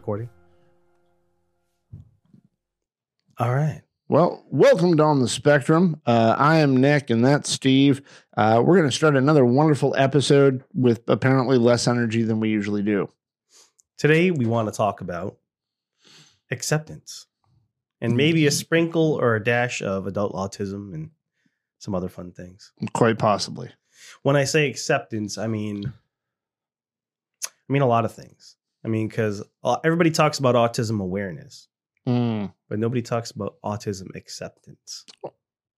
recording. All right. Well, welcome to On the Spectrum. Uh, I am Nick, and that's Steve. Uh, we're going to start another wonderful episode with apparently less energy than we usually do. Today we want to talk about acceptance and maybe a sprinkle or a dash of adult autism and some other fun things. Quite possibly. When I say acceptance, I mean I mean a lot of things. I mean cuz everybody talks about autism awareness, Mm, but nobody talks about autism acceptance.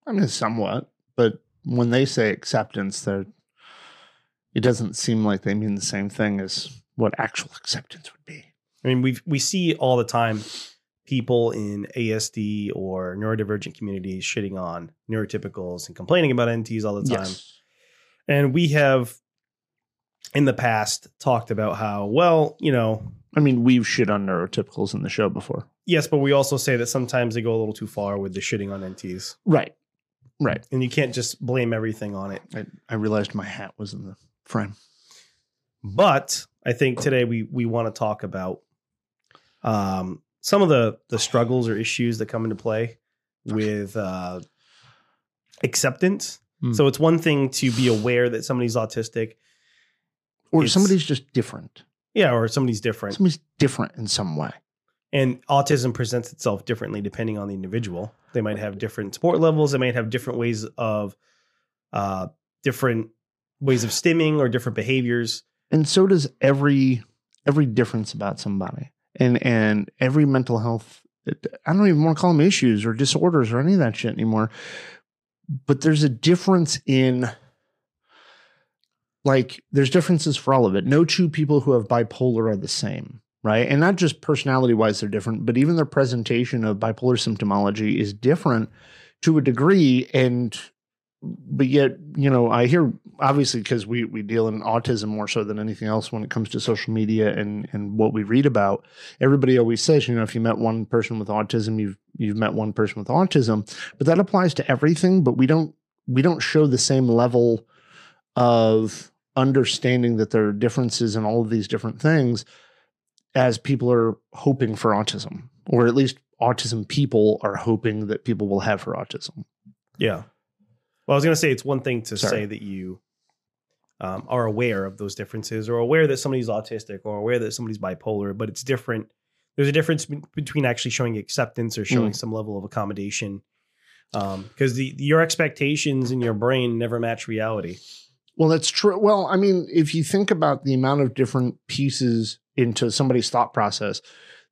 I mean, somewhat, but when they say acceptance, they're, it doesn't seem like they mean the same thing as what actual acceptance would be. I mean, we we see all the time people in ASD or neurodivergent communities shitting on neurotypicals and complaining about NTs all the time. Yes. And we have in the past talked about how, well, you know, I mean, we've shit on neurotypicals in the show before. yes, but we also say that sometimes they go a little too far with the shitting on NTs. Right. Right. And you can't just blame everything on it. I, I realized my hat was in the frame. But I think today we we want to talk about um, some of the the struggles or issues that come into play with uh, acceptance. Hmm. So it's one thing to be aware that somebody's autistic, Or It's- somebody's just different. yeah, or somebody's different, Somebody's different in some way. and autism presents itself differently depending on the individual. They might have different support levels. They might have different ways of uh, different ways of stimming or different behaviors. and so does every every difference about somebody and and every mental health i don't even want to call them issues or disorders or any of that shit anymore but there's a difference in like there's differences for all of it. No two people who have bipolar are the same right? And not just personality wise they're different but even their presentation of bipolar symptomology is different to a degree. And but yet you know i hear obviously because we we deal in autism more so than anything else when it comes to social media and and what we read about. Everybody always says you know if you met one person with autism you've you've met one person with autism. But that applies to everything but we don't we don't show the same level of understanding that there are differences in all of these different things as people are hoping for autism or at least autism people are hoping that people will have for autism Yeah. Well, I was going to say it's one thing to Sorry. say that you um, are aware of those differences or aware that somebody's autistic or aware that somebody's bipolar, but it's different. There's a difference be- between actually showing acceptance or showing some level of accommodation because the your expectations in your brain never match reality. Well, that's true. Well, I mean, if you think about the amount of different pieces into somebody's thought process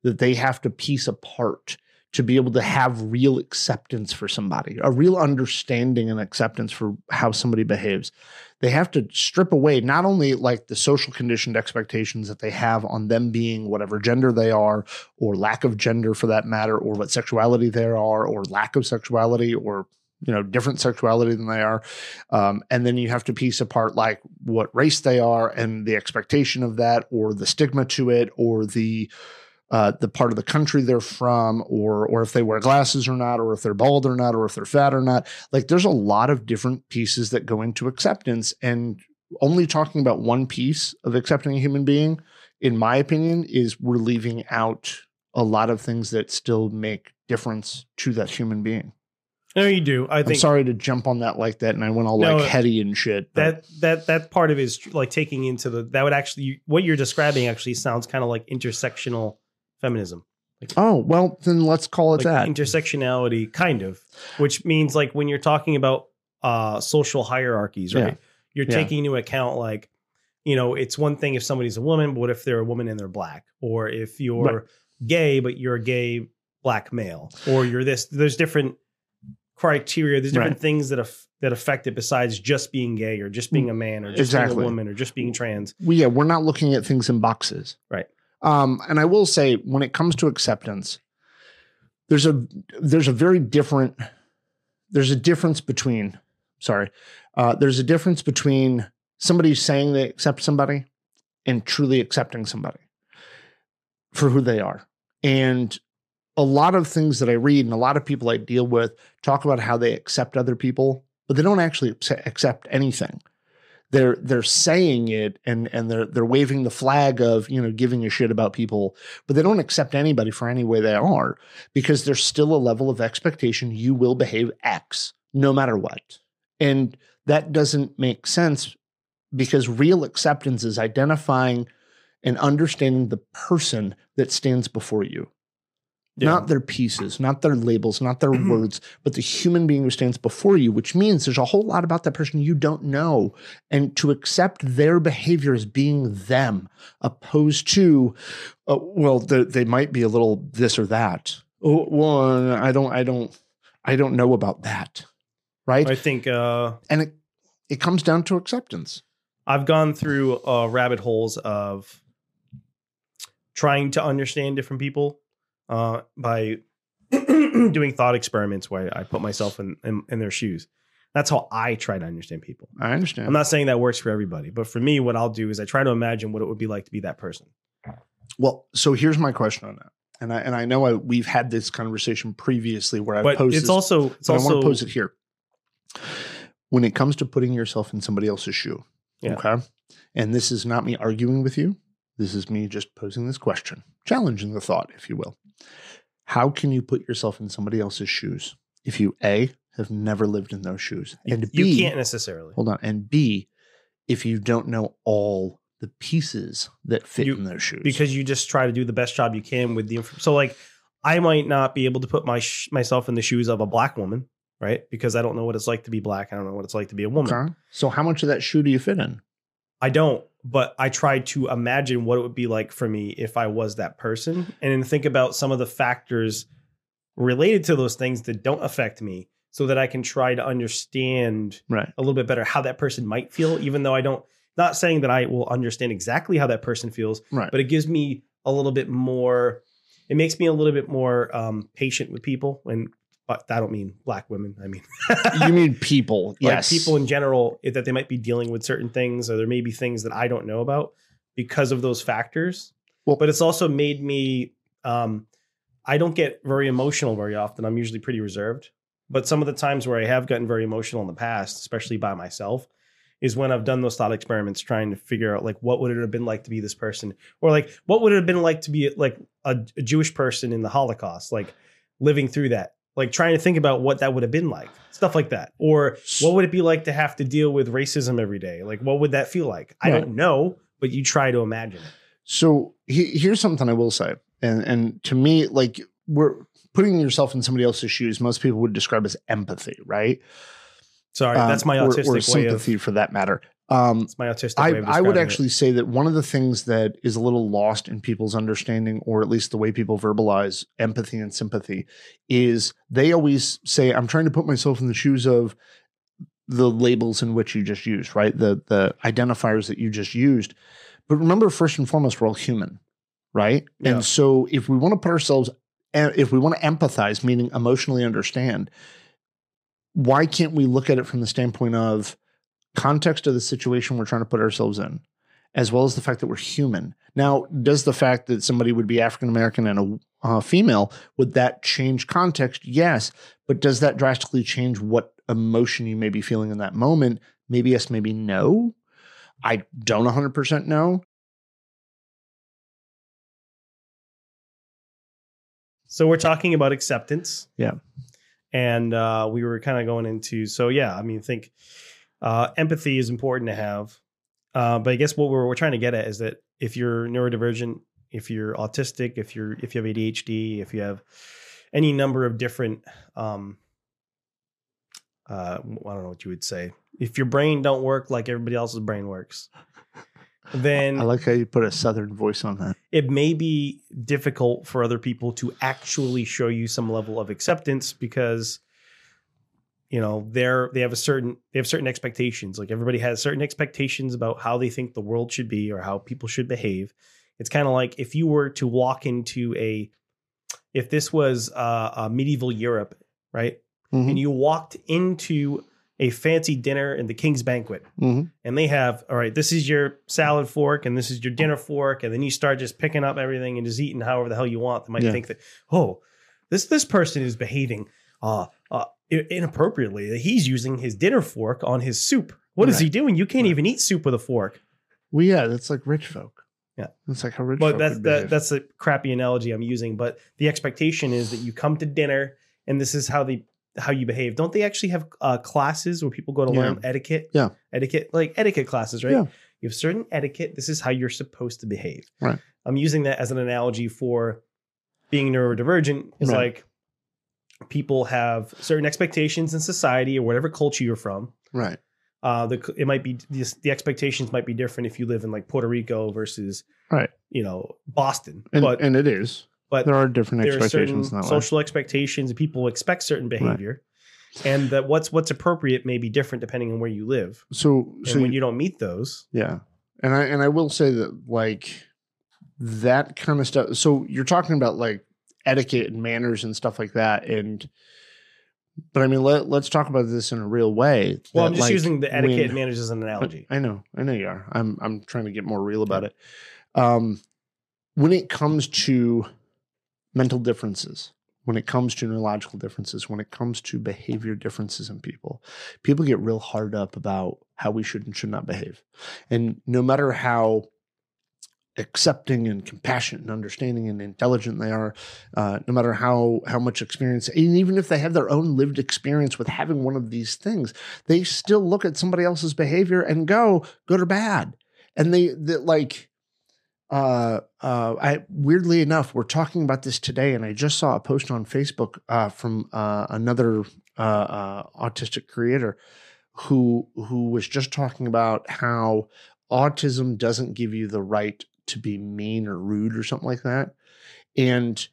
that they have to piece apart to be able to have real acceptance for somebody, a real understanding and acceptance for how somebody behaves, they have to strip away not only like the social conditioned expectations that they have on them being whatever gender they are, or lack of gender for that matter, or what sexuality they are, or lack of sexuality, or you know different sexuality than they are. Um, and then you have to piece apart like what race they are and the expectation of that or the stigma to it or the uh, the part of the country they're from or or if they wear glasses or not or if they're bald or not or if they're fat or not. Like there's a lot of different pieces that go into acceptance and only talking about one piece of accepting a human being in my opinion is we're leaving out a lot of things that still make difference to that human being No, you do. I I'm sorry to jump on that like that, and I went all No, like heady and shit. but- that that that part of it is tr- like taking into the that would actually what you're describing actually sounds kind of like intersectional feminism. oh well, then let's call it like that. intersectionality kind of which means like when you're talking about uh social hierarchies right you're Yeah. taking into account like you know it's one thing if somebody's a woman but what if they're a woman and they're black or if you're gay but you're a gay black male or you're this there's different criteria. There's different Right. things that af- that affect it besides just being gay or just being a man or just being a woman or just being trans. We, yeah, we're not looking at things in boxes, Right. Um, and I will say, when it comes to acceptance, there's a there's a very different there's a difference between sorry uh, there's a difference between somebody saying they accept somebody and truly accepting somebody for who they are. And a lot of things that i read and a lot of people i deal with talk about how they accept other people but they don't actually accept- anything. They're they're saying it and and they're they're waving the flag of you know giving a shit about people but they don't accept anybody for any way they are because there's still a level of expectation you will behave x no matter what. And that doesn't make sense because real acceptance is identifying and understanding the person that stands before you not their pieces, not their labels, not their words, but the human being who stands before you, which means there's a whole lot about that person you don't know. And to accept their behavior as being them, opposed to, uh, well, they, they might be a little this or that. Oh, well, I don't, I don't, I don't know about that. Right. I think uh, and it, it comes down to acceptance. I've gone through uh, rabbit holes of trying to understand different people uh, by doing thought experiments where I put myself in, in, in their shoes. That's how I try to understand people. I understand. I'm not saying that works for everybody, but for me, what I'll do is I try to imagine what it would be like to be that person. Well, so here's my question on that, and I and I know I, we've had this conversation previously where I've But posed it's this, also it's but I want to pose it here. When it comes to putting yourself in somebody else's shoe, Yeah. okay, and this is not me arguing with you. This is me just posing this question, challenging the thought, if you will. How can you put yourself in somebody else's shoes if you a have never lived in those shoes, and b you can't necessarily. hold on, and b if you don't know all the pieces that fit You- in those shoes because you just try to do the best job you can with the inf- so like I might not be able to put my sh- myself in the shoes of a black woman, right? Because I don't know what it's like to be black. I don't know what it's like to be a woman. Okay. So how much of that shoe do you fit in? I don't, but I try to imagine what it would be like for me if I was that person and then think about some of the factors related to those things that don't affect me so that I can try to understand Right. a little bit better how that person might feel, even though I don't, not saying that I will understand exactly how that person feels, Right. but it gives me a little bit more, it makes me a little bit more um, patient with people. And but I don't mean black women. I mean, you mean people? like yes. people in general eh, that they might be dealing with certain things or there may be things that I don't know about because of those factors. Well- but it's also made me um I don't get very emotional very often. I'm usually pretty reserved. But some of the times where I have gotten very emotional in the past, especially by myself, is when I've done those thought experiments trying to figure out like what would it have been like to be this person or like what would it have been like to be like a, a Jewish person in the Holocaust, like living through that. Like trying to think about what that would have been like, stuff like that. Or what would it be like to have to deal with racism every day? Like, what would that feel like? I Right. don't know, but you try to imagine it. So he, here's something I will say, and and to me, like we're putting yourself in somebody else's shoes. Most people would describe as empathy, right? Sorry, Um, that's my or- autistic or, way of. sympathy for that matter. Um, It's my autistic I, way of I would describing it. actually say that one of the things that is a little lost in people's understanding, or at least the way people verbalize empathy and sympathy, is they always say, I'm trying to put myself in the shoes of the labels in which you just used, right? The the identifiers that you just used. But remember, first and foremost, we're all human, right? Yeah. And so if we want to put ourselves and if we want to empathize, meaning emotionally understand, why can't we look at it from the standpoint of context of the situation we're trying to put ourselves in, as well as the fact that we're human? Now, does the fact that somebody would be African American and a uh, female would that change context? Yes, but does that drastically change what emotion you may be feeling in that moment? Maybe yes, maybe no. I don't 100% know. So we're talking about acceptance. Yeah. And uh, we were kind of going into so yeah, I mean, think uh, empathy is important to have. Uh, but I guess what we're, we're trying to get at is that if you're neurodivergent, if you're autistic, if you're if you have ADHD, if you have any number of different um, uh, I don't know what you would say. If your brain don't work like everybody else's brain works, then I like how you put a southern voice on that. it may be difficult for other people to actually show you some level of acceptance because you know they're they have a certain they have certain expectations like everybody has certain expectations about how they think the world should be or how people should behave it's kind of like if you were to walk into a if this was uh, a medieval europe right Mhm. and you walked into a fancy dinner in the king's banquet Mhm. and they have all right this is your salad fork and this is your dinner fork and then you start just picking up everything and just eating however the hell you want they might Yeah. think that oh this this person is behaving uh uh, inappropriately. He's using his dinner fork on his soup. What is he doing? You can't Right. even eat soup with a fork. Well, yeah, that's like rich folk. Yeah. that's like how rich. But folk that's that, that's a crappy analogy I'm using. But the expectation is that you come to dinner and this is how they how you behave. Don't they actually have uh, classes where people go to learn etiquette? Yeah. etiquette like etiquette classes, right? Yeah. You have certain etiquette. This is how you're supposed to behave. Right. I'm using that as an analogy for being neurodivergent. Is Right. like people have certain expectations in society or whatever culture you're from. right. Uh, the it might be the, the expectations might be different if you live in like Puerto Rico versus Right. you know Boston, And, but and it is. but There are different there are expectations in that way. social expectations and people expect certain behavior and that what's what's appropriate may be different depending on where you live So, and so when you don't meet those Yeah. And I and I will say that like that kind of stuff. So you're talking about like etiquette and manners and stuff like that. And but I mean let let's talk about this in a real way. well i'm just like, using the etiquette when- and manners as an analogy I know, I know you are. I'm I'm trying to get more real about it. Um when it comes to mental differences, when it comes to neurological differences, when it comes to behavior differences in people, people get real hard up about how we should and should not behave. And no matter how accepting and compassionate and understanding and intelligent they are, uh, no matter how how much experience, and even if they have their own lived experience with having one of these things, they still look at somebody else's behavior and go good or bad, and they that like. Uh, uh, I weirdly enough, we're talking about this today, and I just saw a post on Facebook uh, from uh, another uh, uh, autistic creator who who was just talking about how autism doesn't give you the right to be mean or rude or something like that, and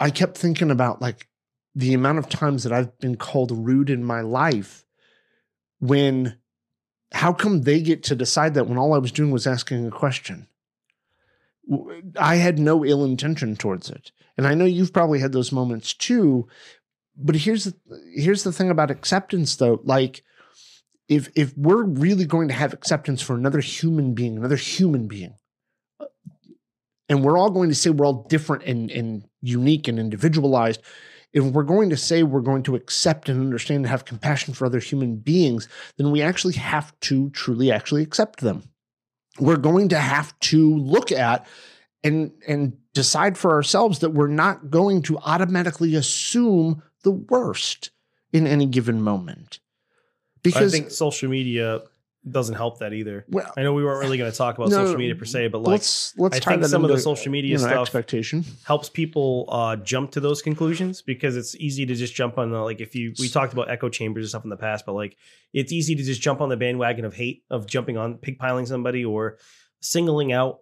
I kept thinking about like the amount of times that I've been called rude in my life when how come they get to decide that when all I was doing was asking a question? I had no ill intention towards it. And I know you've probably had those moments too. But here's the here's the thing about acceptance though. Like if if we're really going to have acceptance for another human being, another human being, uh, and we're all going to say we're all different and, and unique and individualized, if we're going to say we're going to accept and understand and have compassion for other human beings, then we actually have to truly actually accept them. We're going to have to look at and and decide for ourselves that we're not going to automatically assume the worst in any given moment. But i think social media doesn't help that either well, i know we weren't really going to talk about No, social media per se but like let's let's I think some of the social media you know, stuff- expectation. helps people uh, jump to those conclusions because it's easy to just jump on the like if you we talked about echo chambers and stuff in the past but like it's easy to just jump on the bandwagon of hate of jumping on pigpiling somebody or singling out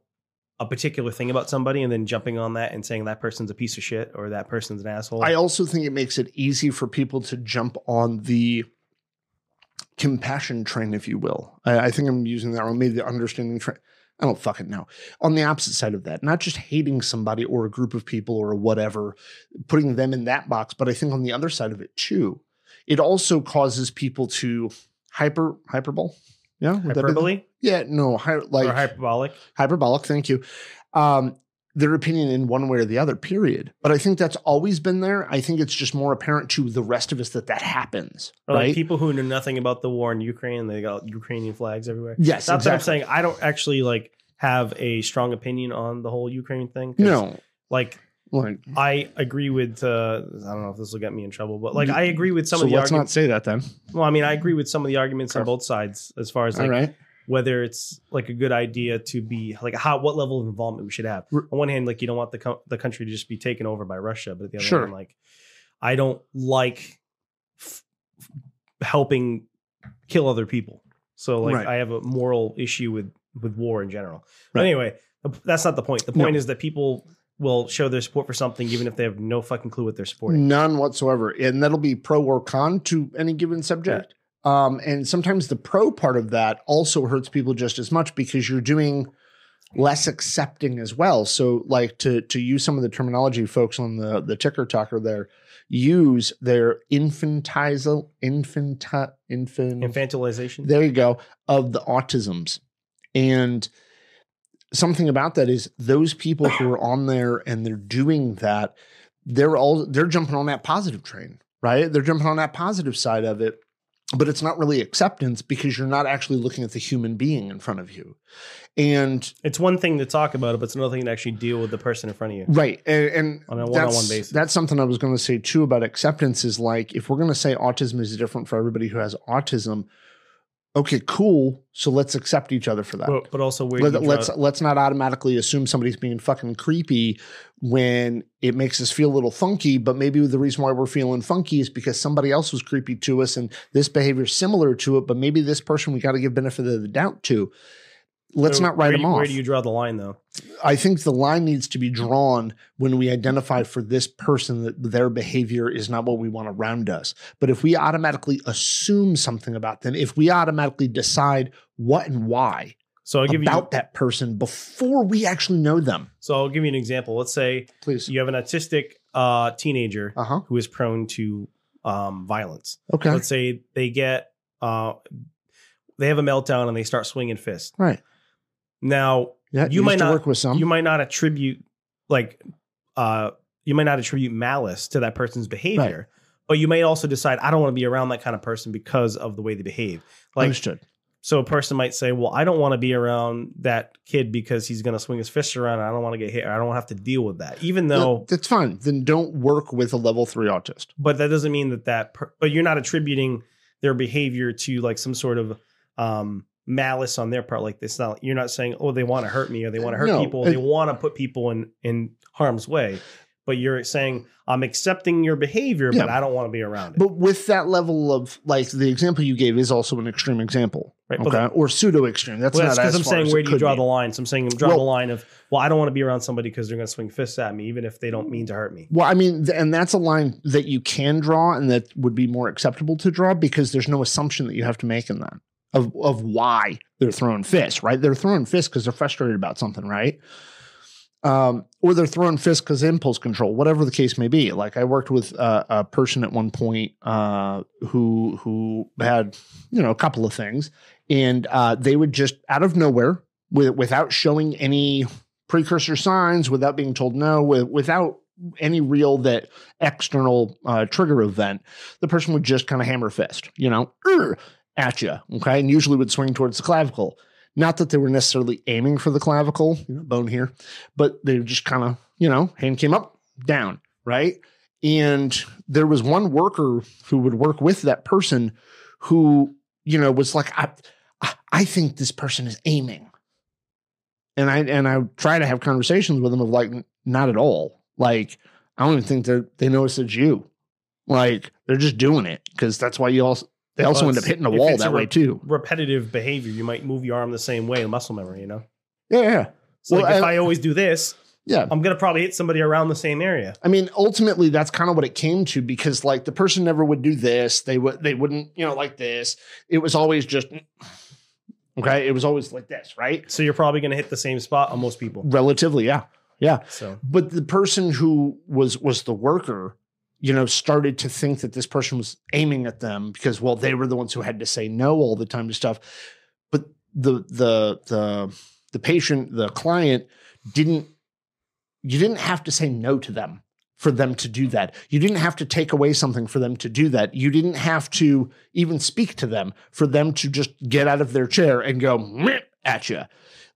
a particular thing about somebody and then jumping on that and saying that person's a piece of shit or that person's an asshole I also think it makes it easy for people to jump on the compassion train, if you will. I, I think I'm using that wrong. Maybe the understanding train. I don't fucking know. On the opposite side of that, not just hating somebody or a group of people or whatever, putting them in that box, but I think on the other side of it too, it also causes people to hyper hyperbole. Yeah, would that be the- hyperbole Yeah, no, hy- like or hyperbolic hyperbolic thank you um their opinion in one way or the other period but i think that's always been there i think it's just more apparent to the rest of us that that happens or like right people who know nothing about the war in ukraine they got ukrainian flags everywhere yes that's what i'm saying i don't actually like have a strong opinion on the whole ukraine thing. no like like I agree with. Uh, I don't know if this will get me in trouble, but like I agree with some so of the arguments. let's not say that then Well, I mean, I agree with some of the arguments on both sides as far as like all right whether it's like a good idea to be like how what level of involvement we should have. On one hand, like you don't want the the country to just be taken over by Russia, but at the other Sure. hand, like I don't like f- f- helping kill other people. So like Right. I have a moral issue with with war in general. But Right. anyway, that's not the point. The No. point is that people will show their support for something even if they have no fucking clue what they're supporting. none whatsoever and that'll be pro or con to any given subject um and sometimes the pro part of that also hurts people just as much because you're doing less accepting as well so like to to use some of the terminology folks on the the ticker talker there use their infantile infanta infant Infantilization. there you go of the autisms and something about that is those people who are on there and they're doing that they're all they're jumping on that positive train right? They're jumping on that positive side of it, but it's not really acceptance because you're not actually looking at the human being in front of you. And It's one thing to talk about it, but it's another thing to actually deal with the person in front of you. right, and, and On a one-on-one basis. that's something I was going to say too about acceptance is like if we're going to say autism is different for everybody who has autism, okay, cool. So let's accept each other for that. But, but also, where Let, do you draw- us let's not automatically assume somebody's being fucking creepy when it makes us feel a little funky. But maybe the reason why we're feeling funky is because somebody else was creepy to us, and this behavior is similar to it. But maybe this person we got to give benefit of the doubt to. Let's not write them you- off. Where do you draw the line, though? I think the line needs to be drawn when we identify for this person that their behavior is not what we want around us. But if we automatically assume something about them, if we automatically decide what and why So I'll give about you. that person before we actually know them, So I'll give you an example. Let's say please. you have an autistic uh, teenager Uh huh. who is prone to um, violence. Okay. Let's say they get uh, they have a meltdown and they start swinging fists. right. Now Yeah. You might not- work with some. you might not attribute like uh, you might not attribute malice to that person's behavior, but you may also decide I don't want to be around that kind of person because of the way they behave. Like Understood. So a person might say, "Well, I don't want to be around that kid because he's going to swing his fist around. And I don't want to get hit. I don't have to deal with that." Even though, That- that's fine. Then don't work with a level three autist. but that doesn't mean that that. Per- but you're not attributing their behavior to like some sort of um, malice on their part. Like this, not you're not saying, "Oh, they want to hurt me or they want to hurt No, people. it- they want to put people in in harm's way." But you're saying, "I'm accepting your behavior, but I don't want to be around it." But with that level of like the example you gave is also an extreme example, Right, okay, or pseudo extreme. That's well, not because I'm saying, where do you draw be. the line? So I'm saying, draw Well- the line of, well, I don't want to be around somebody because they're going to swing fists at me, even if they don't mean to hurt me. Well, I mean, and that's a line that you can draw and that would be more acceptable to draw because there's no assumption that you have to make in that of, of why they're throwing fists, right? They're throwing fists because they're frustrated about something, right? Um, or they're throwing fists because impulse control, whatever the case may be. Like I worked with a person at one point uh, who who had you know a couple of things, and uh, they would just out of nowhere, with, without showing any precursor signs, without being told no, with, without any real that external uh, trigger event, the person would just kind of hammer fist, you know, at you, okay, and usually would swing towards the clavicle. Not that they were necessarily aiming for the clavicle, bone here, but they just kind of, you know, hand came up, down, right? And there was one worker who would work with that person who, you know, was like, I, I- think this person is aiming. And I and I try to have conversations with them of like, not at all. Like, I don't even think they they notice it's you. Like, they're just doing it because that's why you also they also Well, end up hitting a wall that a way too. Repetitive behavior, you might move your arm the same way, muscle memory, you know? Yeah, yeah, So Well, like if I- I always do this, yeah. I'm going to probably hit somebody around the same area. I mean, ultimately, that's kind of what it came to because, like, the person never would do this. They would, they wouldn't, you know, like this. It was always just, okay. It was always like this, right? So you're probably going to hit the same spot on most people. Relatively, yeah, yeah. So But the person who was was the worker, you know, started to think that this person was aiming at them because, well, they were the ones who had to say no all the time to stuff. But the the the the patient, the client, didn't. You didn't have to say no to them for them to do that. You didn't have to take away something for them to do that. You didn't have to even speak to them for them to just get out of their chair and go at you.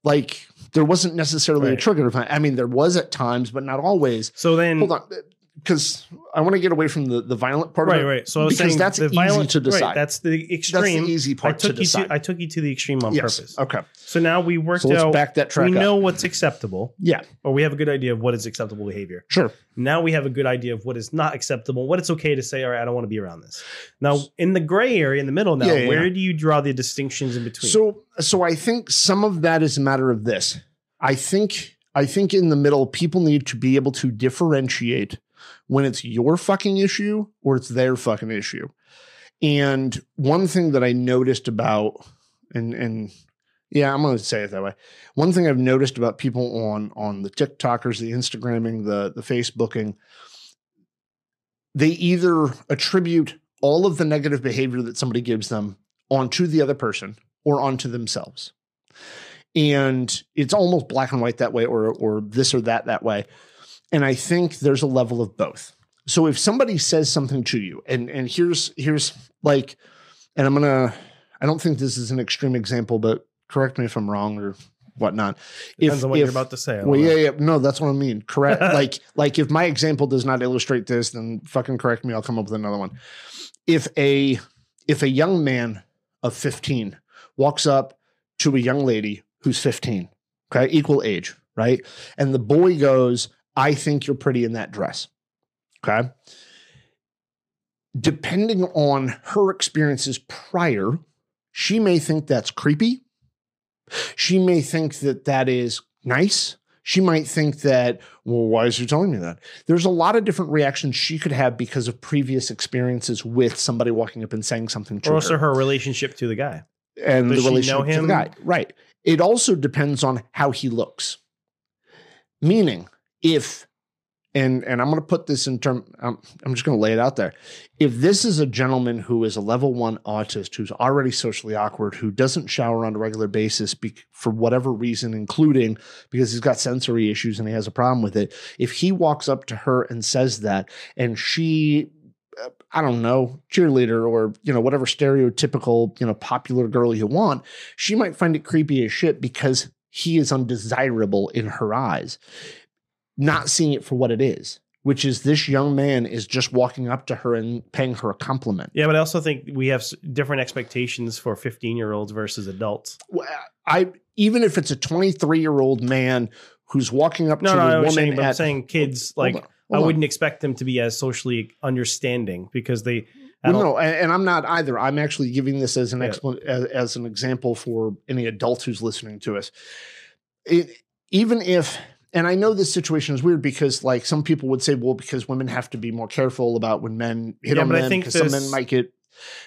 Like there wasn't necessarily a trigger. I mean, there was at times, but not always. so then Hold on, because I want to get away from the, the violent part right of it. right. So I was because saying that's the easy violent, to decide. Right, that's the extreme. That's the easy I part to you decide. to I took you to the extreme on yes. purpose. Okay. So now we worked So let's out back that track we up. know what's acceptable Yeah. or we have a good idea of what is acceptable behavior. Sure. Now we have a good idea of what is not acceptable, what it's okay to say, all right, I don't want to be around this. Now, in the gray area in the middle now, Yeah, yeah, where yeah. do you draw the distinctions in between? So so I think some of that is a matter of this. I think I think in the middle, people need to be able to differentiate when it's your fucking issue or it's their fucking issue. And one thing that I noticed about and and yeah, I'm going to say it that way. One thing I've noticed about people on on the TikTokers, the Instagramming, the the Facebooking, they either attribute all of the negative behavior that somebody gives them onto the other person or onto themselves. And it's almost black and white that way or or this or that that way. And I think there's a level of both. so if somebody says something to you, and and here's here's like, and I'm gonna, I don't think this is an extreme example, but correct me if I'm wrong or whatnot. Depends on what you're about to say. Well, yeah, yeah, no, that's what I mean. Correct, like, like if my example does not illustrate this, then fucking correct me. I'll come up with another one. If a if a young man of 15 walks up to a young lady who's 15, okay, equal age, right, and the boy goes, "I think you're pretty in that dress," okay. Depending on her experiences prior, she may think that's creepy. She may think that that is nice. She might think that, well, why is he telling me that? There's a lot of different reactions she could have because of previous experiences with somebody walking up and saying something to Or also her, her relationship to the guy. and does the she relationship to the guy. Right. It also depends on how he looks. Meaning, if and and I'm going to put this in term. I'm, I'm just going to lay it out there. If this is a gentleman who is a level one autist who's already socially awkward, who doesn't shower on a regular basis be, for whatever reason, including because he's got sensory issues and he has a problem with it, if he walks up to her and says that, and she uh, I don't know, cheerleader or, you know, whatever stereotypical, you know, popular girl you want, she might find it creepy as shit because he is undesirable in her eyes, not seeing it for what it is, which is this young man is just walking up to her and paying her a compliment. Yeah, but I also think we have different expectations for 15 year olds versus adults. I even if it's a 23 year old man who's walking up No, to no, a I woman saying, but I'm saying kids, Hold like, on, I hold on. wouldn't expect them to be as socially understanding because they. Well, no, and, and I'm not either. I'm actually giving this as an Yeah. expla- as, as an example for any adult who's listening to us. It, even if, and I know this situation is weird because, like, some people would say, well, because women have to be more careful about when men hit Yeah, on but I men think because some men might get.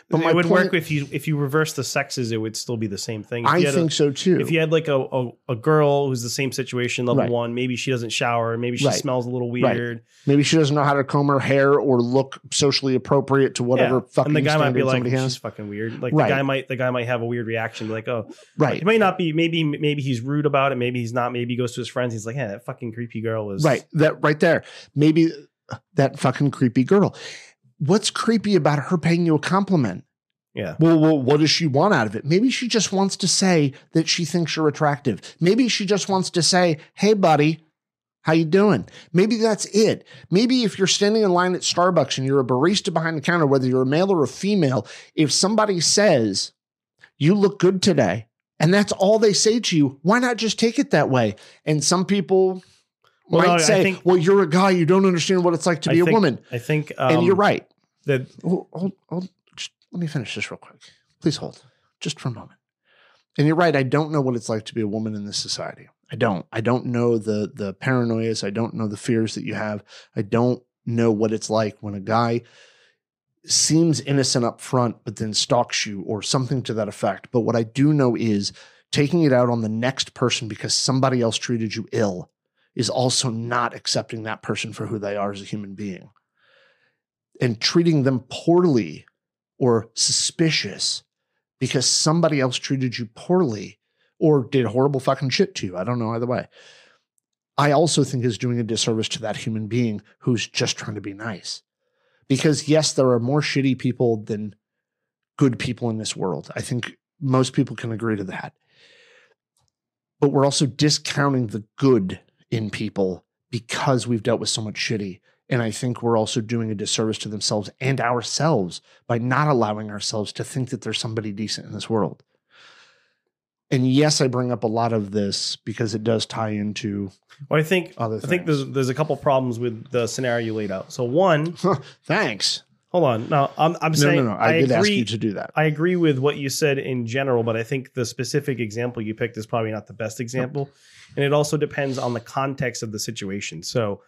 But it would point, work if you if you reverse the sexes, it would still be the same thing. If I had a- think so too. if you had like a, a, a girl who's the same situation, level Right. one, maybe she doesn't shower, maybe she Right. smells a little Right. weird. Maybe she doesn't know how to comb her hair or look socially appropriate to whatever Yeah. fucking and the guy might be like, somebody she's has. fucking weird. Like Right. the guy might the guy might have a weird reaction, like, oh, Right. it might not be. Maybe maybe he's rude about it. Maybe he's not. Maybe he goes to his friends. He's like, yeah, that fucking creepy girl is Right. That right there. Maybe that fucking creepy girl. What's creepy about her paying you a compliment? Yeah, Well, well, what does she want out of it? Maybe she just wants to say that she thinks you're attractive. Maybe she just wants to say, "Hey, buddy, how you doing?" Maybe that's it. Maybe if you're standing in line at Starbucks and you're a barista behind the counter, whether you're a male or a female, if somebody says, "You look good today," and that's all they say to you, why not just take it that way? And some people Well, might no, say, think- "Well, you're a guy. You don't understand what it's like to I be a think- woman," I think, um, and you're right. That Hold, hold, hold, just let me finish this real quick. Please hold just for a moment. And you're right. I don't know what it's like to be a woman in this society. I don't. I don't know the the paranoias. I don't know the fears that you have. I don't know what it's like when a guy seems innocent up front, but then stalks you or something to that effect. But what I do know is taking it out on the next person because somebody else treated you ill is also not accepting that person for who they are as a human being and treating them poorly or suspicious because somebody else treated you poorly or did horrible fucking shit to you. I don't know either way. I also think is doing a disservice to that human being who's just trying to be nice. Because yes, there are more shitty people than good people in this world. I think most people can agree to that. But we're also discounting the good in people because we've dealt with so much shitty. And I think we're also doing a disservice to themselves and ourselves by not allowing ourselves to think that there's somebody decent in this world. And yes, I bring up a lot of this because it does tie into well, I think other I think there's there's a couple problems with the scenario you laid out. So one, Thanks. Hold on, no, I'm I'm No, saying no, no. I, did ask agree. you to do that. I agree with what you said in general, but I think the specific example you picked is probably not the best example. And it also depends on the context of the situation. So,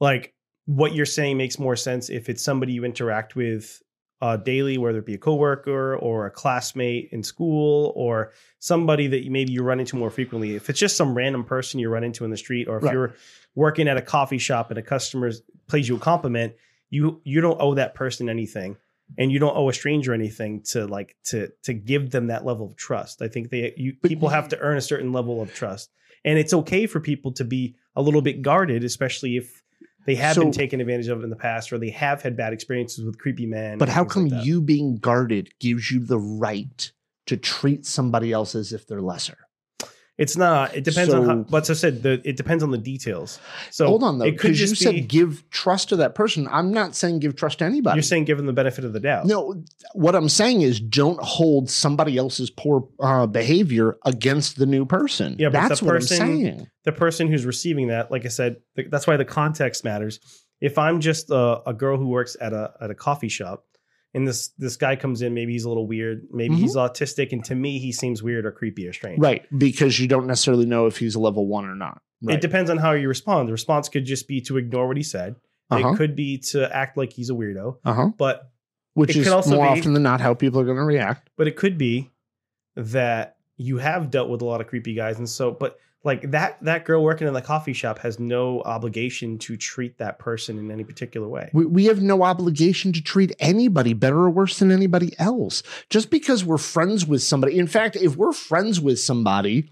like, what you're saying makes more sense if it's somebody you interact with uh, daily, whether it be a coworker or a classmate in school or somebody that maybe you run into more frequently. If it's just some random person you run into in the street, or if Right. you're working at a coffee shop and a customer plays you a compliment, you you don't owe that person anything and you don't owe a stranger anything to like to to give them that level of trust. I think they you people have to earn a certain level of trust. And it's okay for people to be a little bit guarded, especially if they have So- been taken advantage of in the past, or they have had bad experiences with creepy men. But how come like you being guarded gives you the right to treat somebody else as if they're lesser? It's not. It depends on how. So- But I said, the, it depends on the details. So Hold on though, because you just said give trust to that person. I'm not saying give trust to anybody. You're saying give them the benefit of the doubt. no, what I'm saying is don't hold somebody else's poor uh, behavior against the new person. Yeah, but that's the what I'm saying. the person who's receiving that, like I said, th- that's why the context matters. If I'm just a, a girl who works at a at a coffee shop, and this this guy comes in, maybe he's a little weird, maybe he's autistic, and to me he seems weird or creepy or strange. Mm-hmm. Right, because you don't necessarily know if he's a level one or not. Right. It depends on how you respond. The response could just be to ignore what he said. Uh-huh. It could be to act like he's a weirdo, Uh huh. but Which is could also more be- often than not how people are going to react. but it could be that you have dealt with a lot of creepy guys and so but like that that girl working in the coffee shop has no obligation to treat that person in any particular way We, we have no obligation to treat anybody better or worse than anybody else. Just because we're friends with somebody. In fact, if we're friends with somebody,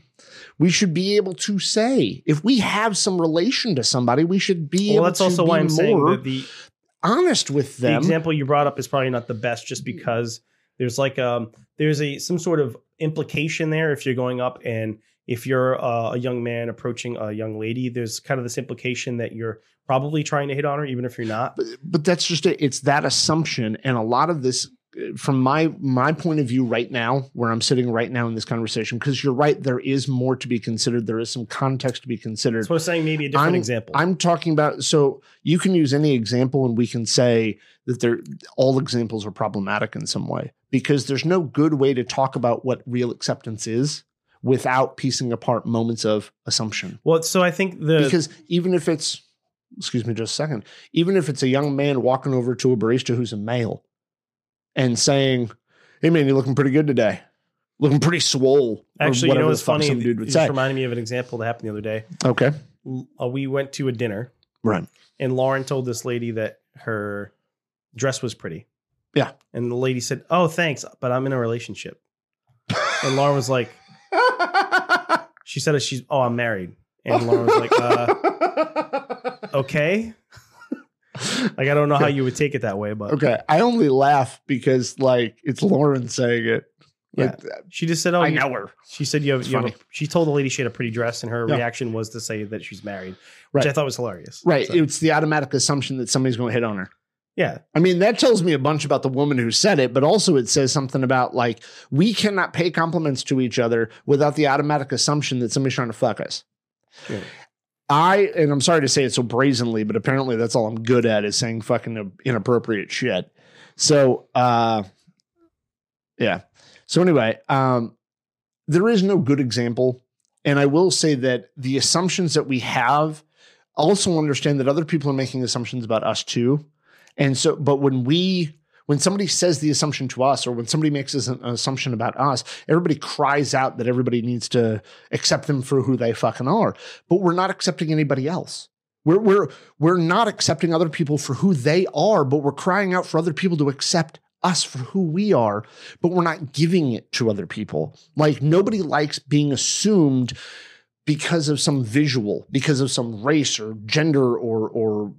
we should be able to say, if we have some relation to somebody, we should be well that's also why i'm saying that the, honest with them. the example you brought up is probably not the best just because there's like um there's a some sort of implication there if you're going up and if you're a young man approaching a young lady there's kind of this implication that you're probably trying to hit on her even if you're not but, but that's just it. It's that assumption, and a lot of this, uh, from my my point of view, right now, where I'm sitting right now in this conversation, because you're right, there is more to be considered. There is some context to be considered. so i'm saying maybe a different I'm- example I'm talking about so you can use any example and we can say that they're all examples are problematic in some way because there's no good way to talk about what real acceptance is without piecing apart moments of assumption. well so i think the Because even if it's excuse me just a second, even if it's a young man walking over to a barista who's a male and saying, Hey man, you're looking pretty good today. Looking pretty swole. Actually, you know what's funny? Some dude would just say. reminded me of an example that happened the other day. Okay. Uh, we went to a dinner, Right. and Lauren told this lady that her dress was pretty. Yeah. And the lady said, "Oh, thanks, but I'm in a relationship." And Lauren was like, "She said she's oh, I'm married." And Lauren was like, uh, "Okay." like I don't know how you would take it that way, but Okay, I only laugh because like it's Lauren saying it. Like, she just said, "Oh, I you- know her. She said you have, you have she told the lady she had a pretty dress, and her Yeah. reaction was to say that she's married, which Right. I thought was hilarious. Right, So, it's the automatic assumption that somebody's going to hit on her. Yeah, I mean, that tells me a bunch about the woman who said it, but also it says something about like we cannot pay compliments to each other without the automatic assumption that somebody's trying to fuck us. Yeah. I and I'm sorry to say it so brazenly, but apparently that's all I'm good at is saying fucking inappropriate shit. So, uh, yeah. So anyway, um, there is no good example, and I will say that the assumptions that we have also understand that other people are making assumptions about us too. And so, but when we, when somebody says the assumption to us, or when somebody makes an assumption about us, everybody cries out that everybody needs to accept them for who they fucking are. But we're not accepting anybody else. We're we're we're not accepting other people for who they are, but we're crying out for other people to accept us for who we are, but we're not giving it to other people. Like nobody likes being assumed because of some visual, because of some race or gender or or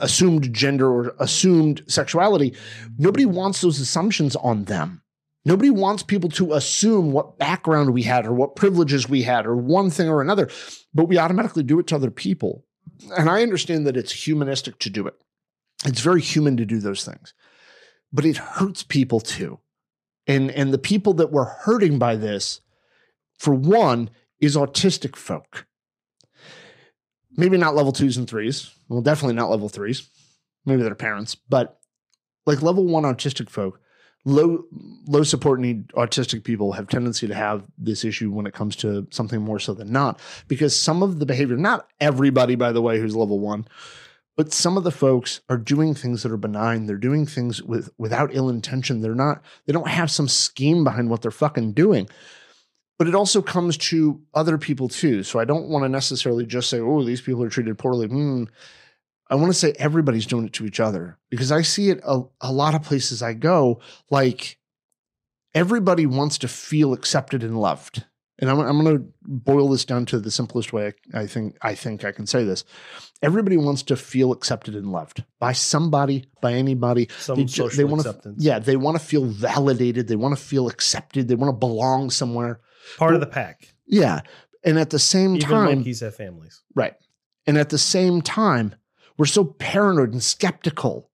assumed gender or assumed sexuality. Nobody wants those assumptions on them. Nobody wants people to assume what background we had or what privileges we had or one thing or another, but we automatically do it to other people. And I understand that it's humanistic to do it. It's very human to do those things. But it hurts people too. And and the people that we're hurting by this for one is autistic folk. Maybe not level 2s and 3s. Well, definitely not level 3s. Maybe their parents, but like level 1 autistic folk low low support need autistic people have tendency to have this issue when it comes to something more so than not because some of the behavior not everybody by the way who's level 1 but some of the folks are doing things that are benign they're doing things with without ill intention they're not they don't have some scheme behind what they're fucking doing but it also comes to other people too so i don't want to necessarily just say oh these people are treated poorly hmm. I want to say everybody's doing it to each other because I see it a, a lot of places I go. Like everybody wants to feel accepted and loved. and I'm, I'm going to boil this down to the simplest way I, I think I think I can say this. Everybody wants to feel accepted and loved by somebody, by anybody. Some They social they wanna- acceptance. Yeah, they want to feel validated. They want to feel accepted. They want to belong somewhere. Part of the pack. Yeah, and at the same Even time, monkeys have families. Right. And at the same time, we're so paranoid and skeptical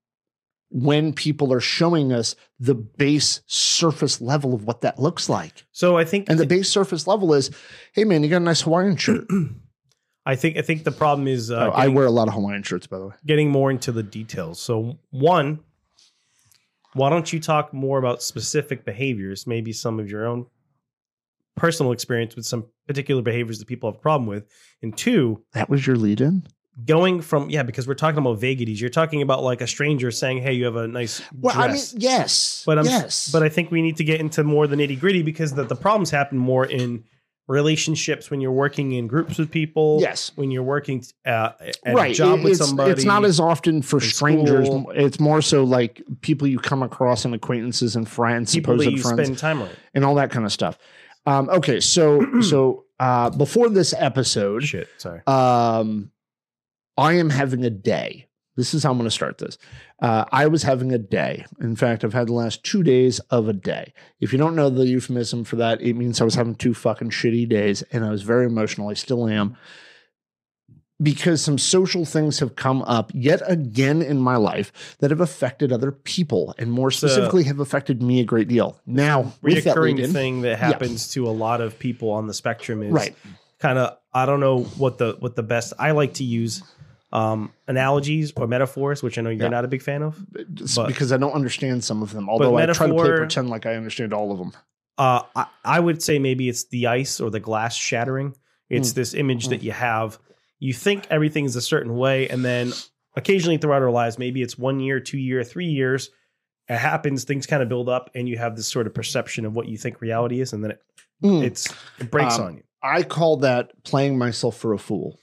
when people are showing us the base surface level of what that looks like. So I think And the base surface level is, hey man, you got a nice Hawaiian shirt. I think I think the problem is uh, Oh, I wear a lot of Hawaiian shirts, by the way. getting more into the details. So one, why don't you talk more about specific behaviors, maybe some of your own personal experience with some particular behaviors that people have a problem with, and two, That was your lead in? going from yeah because we're talking about vagaries you're talking about like a stranger saying hey you have a nice Well, I mean, dress yes. but I'm, yes. but i think we need to get into more the nitty gritty because the, the problems happen more in relationships when you're working in groups with people yes. when you're working uh, at right. a job It- with it's, somebody it's not as often for strangers. school. It's more so like people you come across and acquaintances and friends, people supposed you friends. spend time with and all that kind of stuff. Um, okay, so so uh, before this episode, shit sorry um, I am having a day. This is how I'm going to start this. Uh, I was having a day. In fact, I've had the last two days of a day. If you don't know the euphemism for that, it means I was having two fucking shitty days and I was very emotional. I still am. Because some social things have come up yet again in my life that have affected other people and more specifically have affected me a great deal. Now, with that thing that happens to a lot of people on the spectrum is right. kind of i don't know what the what the best i like to use um analogies or metaphors which i know you're Yeah. not a big fan of But- because I don't understand some of them. Although I try to play pretend like I understand all of them. uh I, I would say maybe it's the ice or the glass shattering it's Mm. this image Mm. that you have you think everything's a certain way and then occasionally throughout our lives maybe it's one year two year three years it happens things kind of build up and you have this sort of perception of what you think reality is and then it, Mm. it's it breaks Um, on you I call that playing myself for a fool.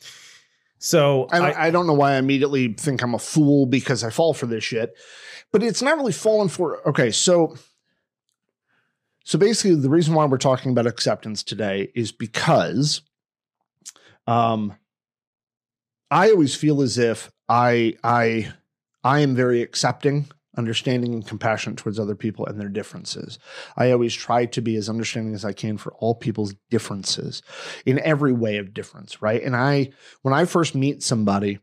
so I, I, I, don't know why I immediately think I'm a fool because I fall for this shit, but it's not really falling for. Okay, so so basically, the reason why we're talking about acceptance today is because, um, I always feel as if I I I am very accepting, understanding, and compassionate towards other people and their differences. I always try to be as understanding as I can for all people's differences in every way of difference, right? And I when I first meet somebody,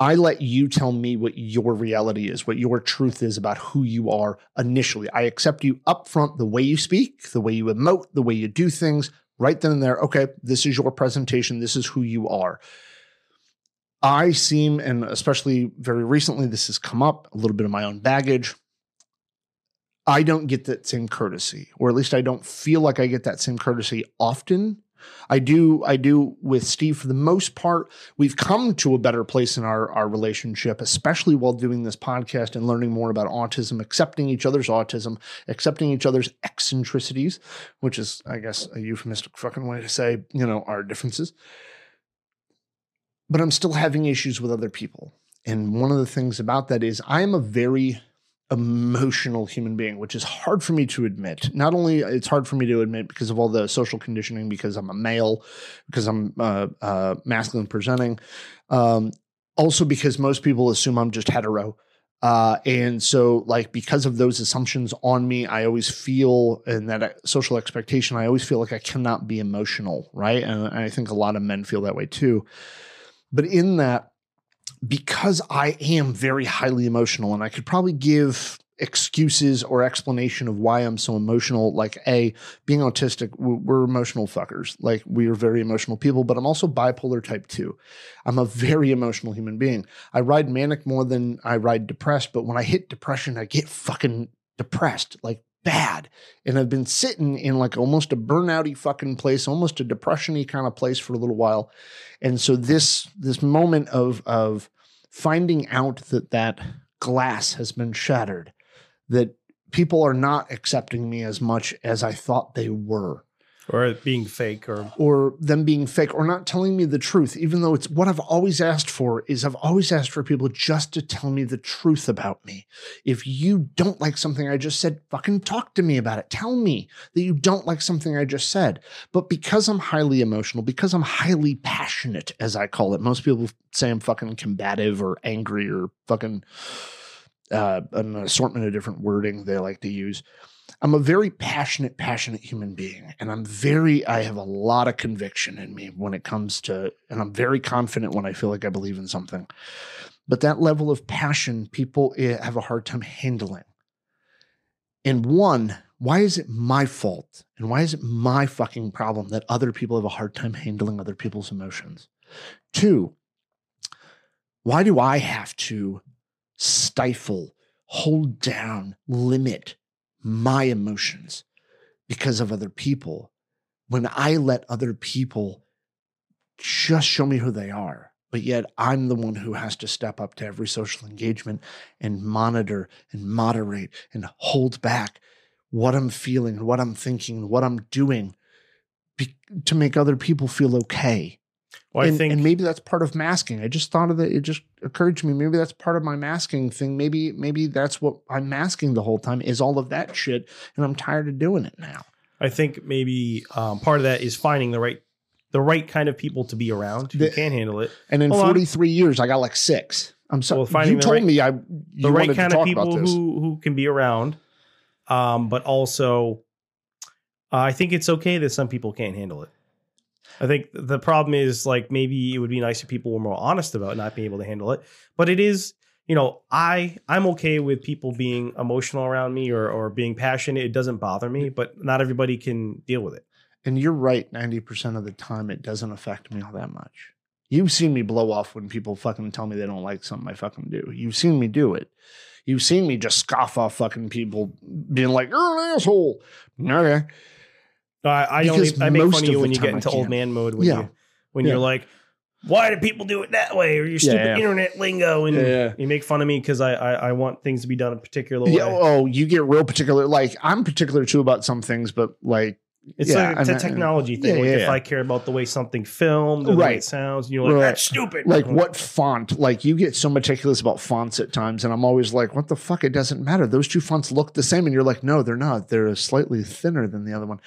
I let you tell me what your reality is, what your truth is about who you are initially. I accept you up front, the way you speak, the way you emote, the way you do things, right then and there. Okay, this is your presentation. This is who you are. I seem, and especially very recently, this has come up a little bit of my own baggage. I don't get that same courtesy, or at least I don't feel like I get that same courtesy often. I do, I do with Steve for the most part. We've come to a better place in our, our relationship, especially while doing this podcast and learning more about autism, accepting each other's autism, accepting each other's eccentricities, which is, I guess, a euphemistic fucking way to say, you know, our differences. But I'm still having issues with other people. And one of the things about that is I am a very emotional human being, which is hard for me to admit. Not only it's hard for me to admit because of all the social conditioning, because I'm a male, because I'm uh, uh, masculine presenting, um, also because most people assume I'm just hetero. Uh, and so, like, because of those assumptions on me, I always feel, and that uh, social expectation, I always feel like I cannot be emotional, right? And I think a lot of men feel that way too. But in that, because I am very highly emotional, and I could probably give excuses or explanation of why I'm so emotional. Like, a being autistic, we're, emotional fuckers. Like, we are very emotional people. But I'm also bipolar type two. I'm a very emotional human being. I ride manic more than I ride depressed. But when I hit depression, I get fucking depressed, like bad. And I've been sitting in like almost a burnouty fucking place, almost a depression-y kind of place for a little while. And so this this moment of of finding out that that glass has been shattered, that people are not accepting me as much as I thought they were. Or being fake or or them being fake or not telling me the truth even though it's what i've always asked for is i've always asked for people just to tell me the truth about me. If you don't like something i just said fucking talk to me about it. Tell me that you don't like something i just said. But because i'm highly emotional because i'm highly passionate as i call it most people say i'm fucking combative or angry or fucking uh, an assortment of different wording they like to use I'm a very passionate, passionate human being. And I'm very, I have a lot of conviction in me when it comes to, and I'm very confident when I feel like I believe in something. But that level of passion, people eh, have a hard time handling. And one, why is it my fault? And why is it my fucking problem that other people have a hard time handling other people's emotions? Two, why do I have to stifle, hold down, limit my emotions because of other people when I let other people just show me who they are. But yet I'm the one who has to step up to every social engagement and monitor and moderate and hold back what I'm feeling and what I'm thinking and what I'm doing be- to make other people feel okay. Well, and, I think and maybe that's part of masking. I just thought of it. It just occurred to me. Maybe that's part of my masking thing. Maybe maybe that's what I'm masking the whole time is all of that shit, and I'm tired of doing it now. I think maybe um, part of that is finding the right the right kind of people to be around who The- can handle it. And in Hold on. 43 years, I got like six. I'm sorry. Well, finding you told right- me I you The right kind of people who who can be around, um, but also, uh, I think it's okay that some people can't handle it. I think the problem is like maybe it would be nice if people were more honest about not being able to handle it. But it is, you know, I I'm okay with people being emotional around me or or being passionate. It doesn't bother me, but not everybody can deal with it. And you're right, 90% of the time it doesn't affect me all that much. You've seen me blow off when people fucking tell me they don't like something I fucking do. You've seen me do it. You've seen me just scoff off fucking people being like, you're an asshole. Okay. I, I only I make fun of you when you get into old man mode when Yeah. you when Yeah. you're like, why do people do it that way? Or your stupid yeah. internet lingo, and you make fun of me because I, I I want things to be done a particular way. Yeah, oh, you get real particular. Like, I'm particular too about some things, but like, It's Yeah, like it's a technology thing. yeah, like yeah, if. I care about the way something filmed or the way it sounds, you're like, Right. that's stupid. like mm-hmm. what font like you get so meticulous about fonts at times and i'm always like what the fuck it doesn't matter those two fonts look the same and you're like no they're not they're slightly thinner than the other one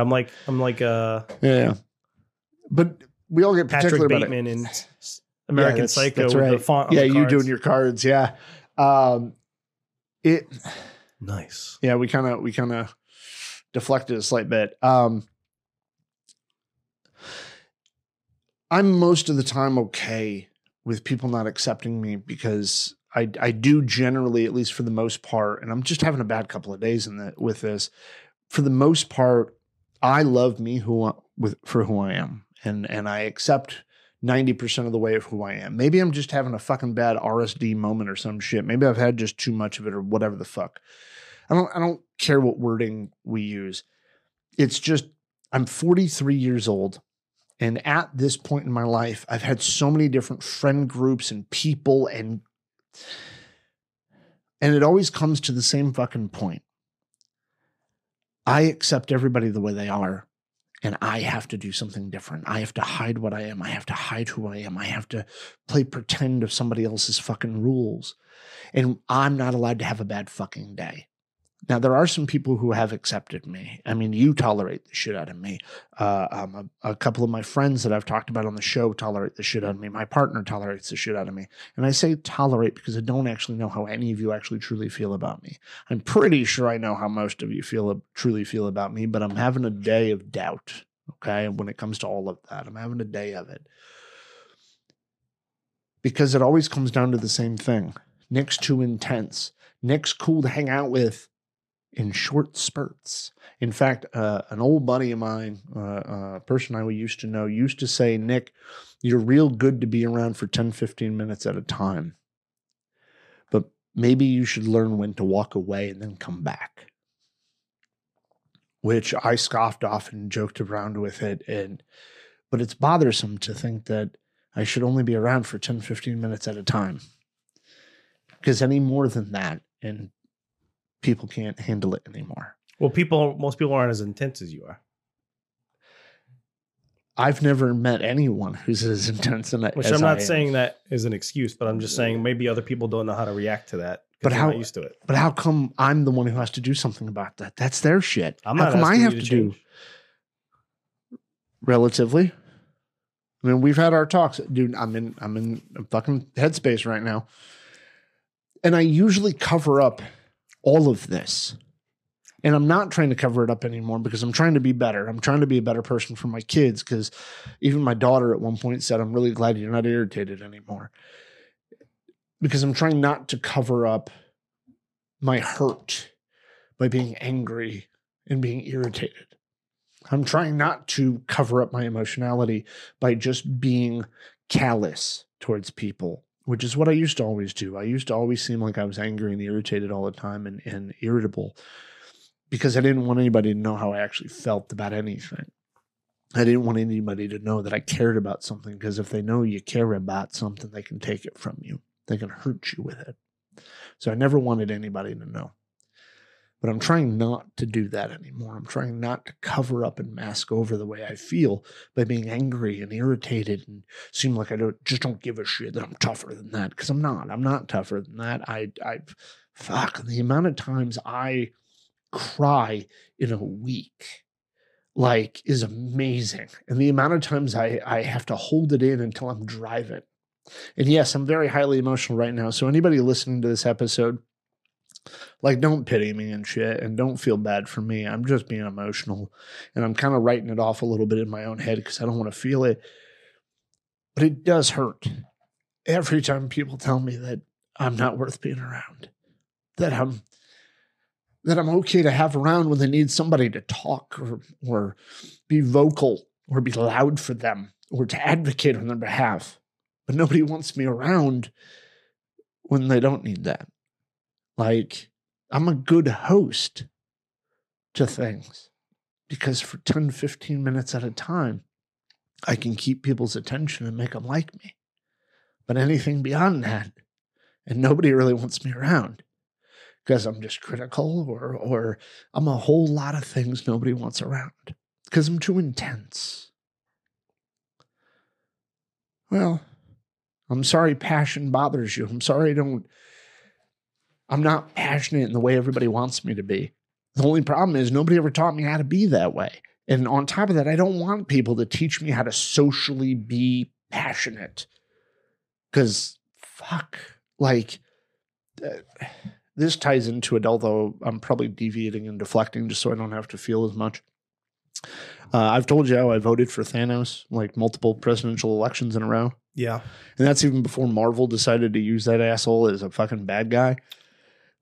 I'm like I'm like uh yeah but we all get Patrick particular about it Bateman in American that's- Psycho that's with right. the font. on yeah the you doing your cards yeah um it nice. yeah we kind of we kind of deflected a slight bit um i'm most of the time okay with people not accepting me because i i do generally at least for the most part and i'm just having a bad couple of days in the with this for the most part i love me who with for who i am and and i accept 90% of the way of who I am. Maybe I'm just having a fucking bad RSD moment or some shit. Maybe I've had just too much of it or whatever the fuck. I don't I don't care what wording we use. It's just I'm 43 years old and at this point in my life I've had so many different friend groups and people and and it always comes to the same fucking point. I accept everybody the way they are and I have to do something different. I have to hide what I am. I have to hide who I am. I have to play pretend of somebody else's fucking rules. And I'm not allowed to have a bad fucking day. Now, there are some people who have accepted me. I mean, you tolerate the shit out of me. Uh, um, a, a couple of my friends that I've talked about on the show tolerate the shit out of me. My partner tolerates the shit out of me. And I say tolerate because I don't actually know how any of you actually truly feel about me. I'm pretty sure I know how most of you feel truly feel about me, but I'm having a day of doubt. Okay, when it comes to all of that, I'm having a day of it because it always comes down to the same thing. Nick's too intense. Nick's cool to hang out with in short spurts. In fact, uh, an old buddy of mine, uh, a person I used to know, used to say, Nick, you're real good to be around for 10, 15 minutes at a time. But maybe you should learn when to walk away and then come back. Which I scoffed off and joked around with it. And but it's bothersome to think that I should only be around for 10, 15 minutes at a time. Because any more than that, and people can't handle it anymore. Well, people most people aren't as intense as you are. I've never met anyone who's as intense in it. Which I'm not saying that is an excuse, but I'm just saying maybe other people don't know how to react to that. But how- used to it? But how come I'm the one who has to do something about that? That's their shit. I'm how come I have to, do relatively? I mean, we've had our talks, dude. I'm in I'm in a fucking headspace right now. And I usually cover up all of this. And I'm not trying to cover it up anymore because I'm trying to be better. I'm trying to be a better person for my kids because even my daughter at one point said, I'm really glad you're not irritated anymore. Because I'm trying not to cover up my hurt by being angry and being irritated. I'm trying not to cover up my emotionality by just being callous towards people, which is what I used to always do. I used to always seem like I was angry and irritated all the time and, and irritable because I didn't want anybody to know how I actually felt about anything. I didn't want anybody to know that I cared about something because if they know you care about something, they can take it from you. They can hurt you with it. So I never wanted anybody to know. But I'm trying not to do that anymore. I'm trying not to cover up and mask over the way I feel by being angry and irritated and seem like I don't just don't give a shit that I'm tougher than that because I'm not. I'm not tougher than that. I I fuck the amount of times I cry in a week like is amazing. And the amount of times I I have to hold it in until I'm driving. And yes, I'm very highly emotional right now. So anybody listening to this episode like don't pity me and shit and don't feel bad for me. I'm just being emotional and i'm kind of writing it off a little bit in my own head because i don't want to feel it. But it does hurt every time people tell me that i'm not worth being around that i'm that i'm okay to have around when they need somebody to talk or or be vocal or be loud for them or to advocate on their behalf. But nobody wants me around when they don't need that like, I'm a good host to things because for 10, 15 minutes at a time, I can keep people's attention and make them like me. But anything beyond that, and nobody really wants me around because I'm just critical or, or I'm a whole lot of things nobody wants around because I'm too intense. Well, I'm sorry passion bothers you. I'm sorry I don't I'm not passionate in the way everybody wants me to be. The only problem is nobody ever taught me how to be that way. And on top of that, I don't want people to teach me how to socially be passionate. Because, fuck, like, uh, this ties into it, although I'm probably deviating and deflecting just so I don't have to feel as much. Uh, I've told you how I voted for Thanos, like multiple presidential elections in a row. Yeah. And that's even before Marvel decided to use that asshole as a fucking bad guy.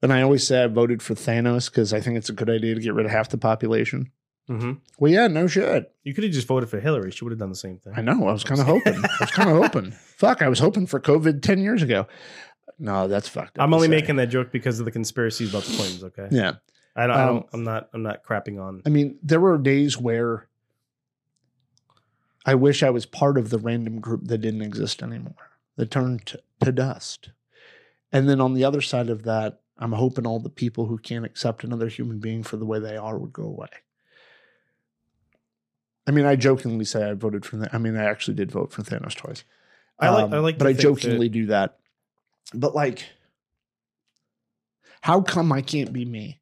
And I always say I voted for Thanos because I think it's a good idea to get rid of half the population. hmm Well, yeah, no shit. You could have just voted for Hillary. She would have done the same thing. I know. I was kind of hoping. I was kind of hoping. Fuck, I was hoping for COVID 10 years ago. No, that's fucked up. I'm only making that joke because of the conspiracies about the claims. Okay. Yeah. I don't, I Um, don't. I'm not. I'm not crapping on. I mean, there were days where I wish I was part of the random group that didn't exist anymore, that turned to, to dust. And then on the other side of that, I'm hoping all the people who can't accept another human being for the way they are would go away. I mean, I jokingly say I voted for. Th- I mean, I actually did vote for Thanos twice. I like- I um, like but I jokingly do that. But like, how come I can't be me?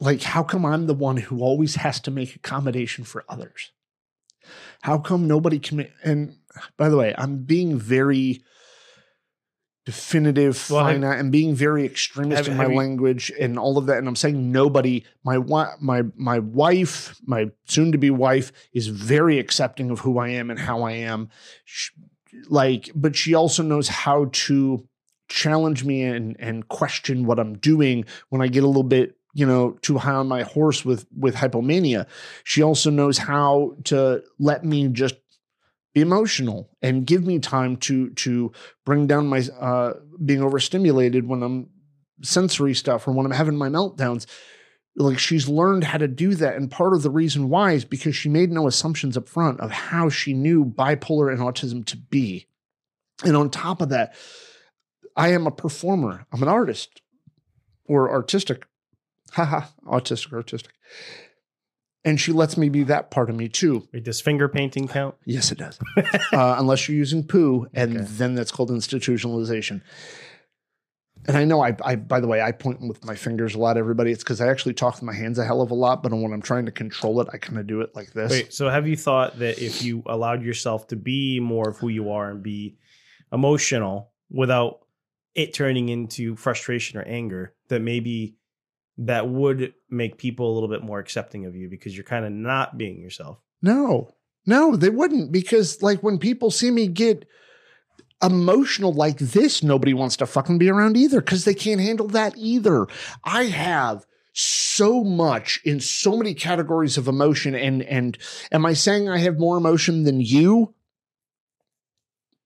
Like, how come I'm the one who always has to make accommodation for others? How come nobody can? ma- And by the way, I'm being very definitive, Well, have- finite, and being very extremist have- in my have you- language and all of that. And I'm saying nobody. My my my wife, my soon-to-be wife, is very accepting of who I am and how I am. Sh like, but she also knows how to challenge me and and question what I'm doing when I get a little bit you know too high on my horse with with hypomania she also knows how to let me just be emotional and give me time to to bring down my uh being overstimulated when i'm sensory stuff or when i'm having my meltdowns. Like she's learned how to do that and part of the reason why is because she made no assumptions up front of how she knew bipolar and autism to be. And on top of that i am a performer. I'm an artist or artistic. Haha autistic artistic and she lets me be that part of me too. Wait, does finger painting count? Yes, it does. uh, unless you're using poo, and Okay. then that's called institutionalization. And I know I, I, by the way, I point with my fingers a lot. Everybody, it's because I actually talk with my hands a hell of a lot. But when I'm trying to control it, I kind of do it like this. Wait, so have you thought that if you allowed yourself to be more of who you are and be emotional without it turning into frustration or anger, that maybe that would make people a little bit more accepting of you because you're kind of not being yourself? No, no, they wouldn't because like when people see me get emotional like this, nobody wants to fucking be around either because they can't handle that either. I have so much in so many categories of emotion and and am I saying I have more emotion than you?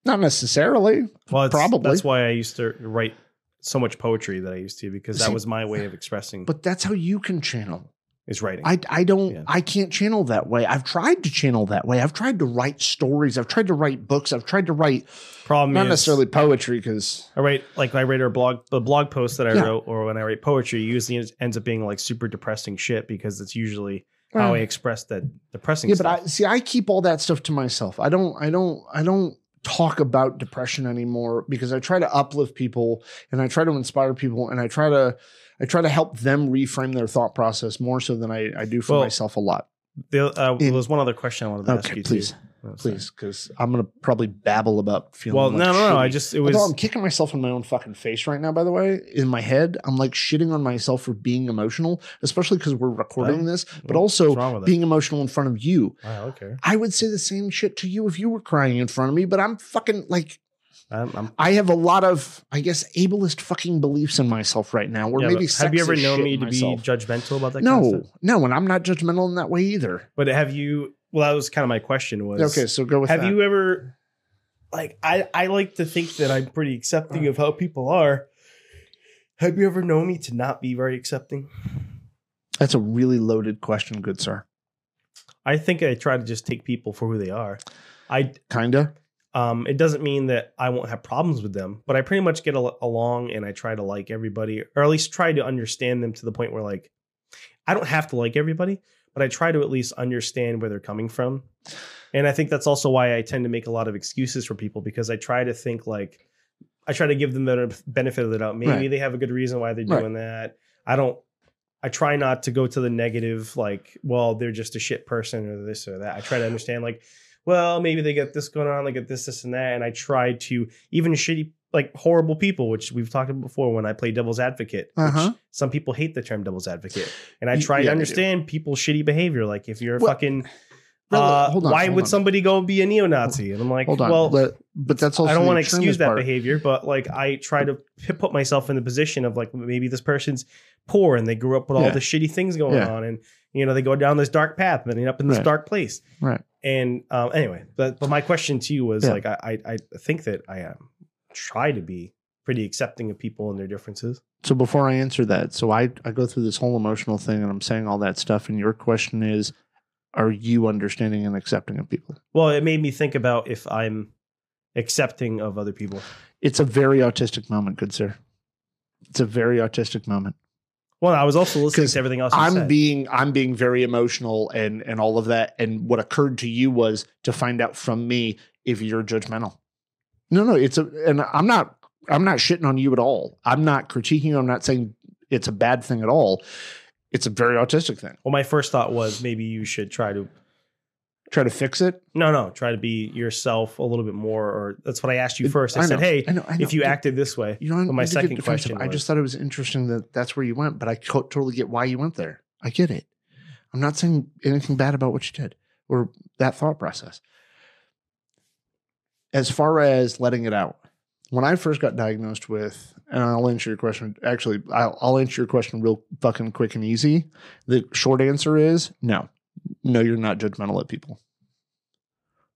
Not necessarily. Well, Probably. That's why I used to write so much poetry that I used to because that See, was my way of expressing But that's how you can channel. is writing. I, I don't Yeah. I can't channel that way. I've tried to channel that way. I've tried to write stories. I've tried to write books. I've tried to write Problem not is, necessarily poetry because I write like I write a blog the blog post that I Yeah. wrote or when I write poetry usually ends- ends up being like super depressing shit because it's usually how I express that depressing yeah, stuff. but I see I keep all that stuff to myself. I don't I don't I don't talk about depression anymore because I try to uplift people and I try to inspire people and I try to I try to help them reframe their thought process more so than I, I do for Well, myself a lot. There, uh, In- there's one other question I wanted to ask you please. too. Please, because I'm gonna probably babble about feeling. Well, like no, no, no. I just it was Although I'm kicking myself in my own fucking face right now, by the way, in my head, I'm like shitting on myself for being emotional, especially because we're recording Well, this, but what's also wrong it? being emotional in front of you. Wow, okay. I would say the same shit to you if you were crying in front of me, but I'm fucking like, I'm, I'm, I have a lot of, I guess, ableist fucking beliefs in myself right now, or yeah, maybe have you ever known me to myself. be judgmental about that? kind of No, stuff? no, and I'm not judgmental in that way either. But have you? Well, that was kind of my question. Was Okay, so go with have that. you ever like I I like to think that I'm pretty accepting of how people are. Have you ever known me to not be very accepting? That's a really loaded question, good sir. I think I try to just take people for who they are. I Kinda. um it doesn't mean that I won't have problems with them, but I pretty much get al- along and I try to like everybody or at least try to understand them to the point where like I don't have to like everybody, but I try to at least understand where they're coming from. And I think that's also why I tend to make a lot of excuses for people because I try to think like I try to give them the benefit of the doubt. Maybe Right. they have a good reason why they're Right. doing that. I don't I try not to go to the negative like, well, they're just a shit person or this or that. I try to understand like, well, maybe they get this going on, they get this, this, and that. And I try to even shitty like horrible people, which we've talked about before when I play devil's advocate. which Uh-huh. Some people hate the term devil's advocate. And I try yeah, to understand people's shitty behavior. Like if you're Well, fucking uh, hold on, why hold would on. somebody go be a neo-Nazi? And I'm like, Hold on. well, Let- but that's also I don't want to excuse that part. behavior, but like I try to put myself in the position of like maybe this person's poor and they grew up with all Yeah. the shitty things going Yeah. on, and you know they go down this dark path and end up in this Right. dark place. Right. And um, anyway, but but my question to you was Yeah. like I I, I think that I um, try to be pretty accepting of people and their differences. So before I answer that, so I, I go through this whole emotional thing and I'm saying all that stuff. And your question is, are you understanding and accepting of people? Well, it made me think about if I'm accepting of other people. It's a very autistic moment, good sir. It's a very autistic moment. Well, I was also listening to everything else you I'm said. being I'm being very emotional and and all of that. And what occurred to you was to find out from me if you're judgmental. No, no, it's a and I'm not I'm not shitting on you at all. I'm not critiquing you. I'm not saying it's a bad thing at all. It's a very autistic thing. well, my first thought was maybe you should try to Try to fix it. No, no. Try to be yourself a little bit more. Or that's what I asked you first. I, I said, know, "Hey, I know, I know. if you acted this way." You But my need to get second question I just thought it was interesting that that's where you went, but I totally get why you went there. I get it. I'm not saying anything bad about what you did or that thought process. As far as letting it out, when I first got diagnosed with, and I'll answer your question. Actually, I'll, I'll answer your question real fucking quick and easy. The short answer is no. No, you're not judgmental of people.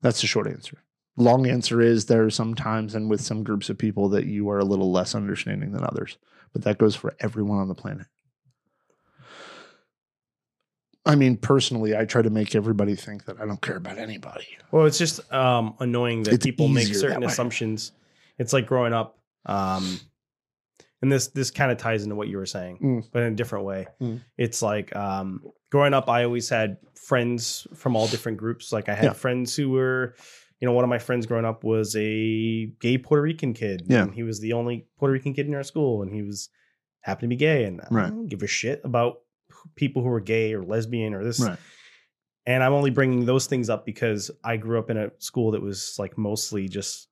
That's the short answer. Long answer is there are some times and with some groups of people that you are a little less understanding than others, but that goes for everyone on the planet. I mean, personally, I try to make everybody think that I don't care about anybody. Well, it's just um, annoying that It's people make easier certain that way. assumptions. It's like growing up, um, and this this kind of ties into what you were saying, Mm. but in a different way. Mm. It's like um, growing up, I always had friends from all different groups. Like I had Yeah. friends who were, you know, one of my friends growing up was a gay Puerto Rican kid. Yeah. and he was the only Puerto Rican kid in our school, and he was happened to be gay, and I Right. don't give a shit about people who are gay or lesbian or this. Right. And I'm only bringing those things up because I grew up in a school that was like mostly just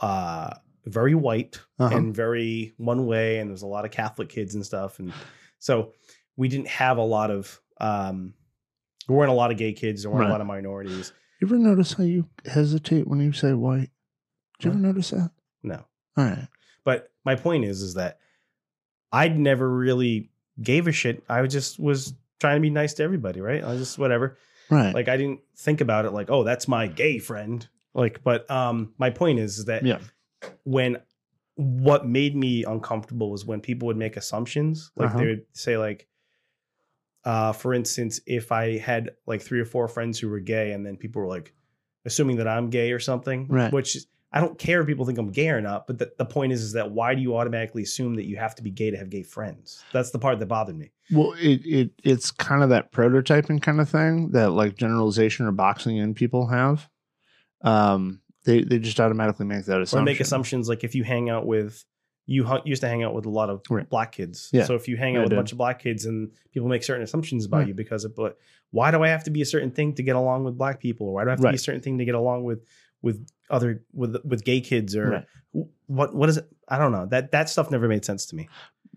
uh very white Uh-huh. and very one way and there's a lot of Catholic kids and stuff and so we didn't have a lot of um there weren't a lot of gay kids, there weren't Right. a lot of minorities. You ever notice how you hesitate when you say white? Did you ever notice that? No. All right. But my point is is that I'd never really gave a shit. I just was trying to be nice to everybody, right? I was just whatever. Right. like i didn't think about it like oh that's my gay friend like but um my point is, is that Yeah. when what made me uncomfortable was when people would make assumptions like Uh-huh. they would say like uh for instance if i had like three or four friends who were gay and then people were like assuming that i'm gay or something Right. which i don't care if people think i'm gay or not but the, the point is is that why do you automatically assume that you have to be gay to have gay friends that's the part that bothered me Well, it, it it's kind of that prototyping kind of thing that like generalization or boxing in people have. Um, they they just automatically make that assumption. or make assumptions like if you hang out with you used to hang out with a lot of Right. black kids Yeah. so if you hang Yeah, I out with a bunch of black kids and people make certain assumptions about Right. you because of but why do i have to be a certain thing to get along with black people or why do i have to be a certain thing to get along with with other with with gay kids or Right. what what is it i don't know that that stuff never made sense to me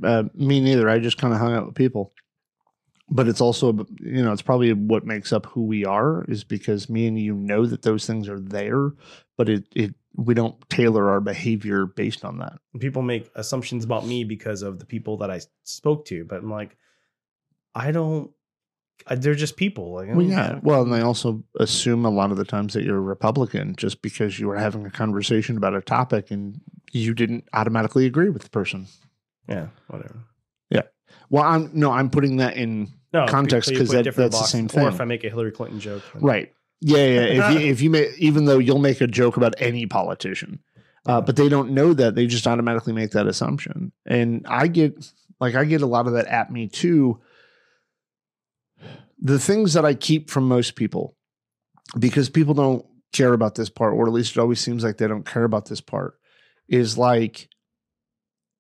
Uh, me neither. I just kind of hung out with people. But it's also, you know, it's probably what makes up who we are is because me and you know that those things are there, but it it we don't tailor our behavior based on that. people make assumptions about me because of the people that i spoke to but i'm like i don't they're just people like Well, yeah. Well, and they also assume a lot of the times that you're a Republican just because you were having a conversation about a topic and you didn't automatically agree with the person. yeah whatever Yeah. Well, I'm no, I'm putting that in no Context, because that- different that's the same boxes. or if i make a hillary clinton joke then- right. Yeah, yeah. If you, if you may, even though you'll make a joke about any politician, uh, but they don't know that they just automatically make that assumption. And I get like I get a lot of that at me too. The things that I keep from most people, because people don't care about this part, or at least it always seems like they don't care about this part, is like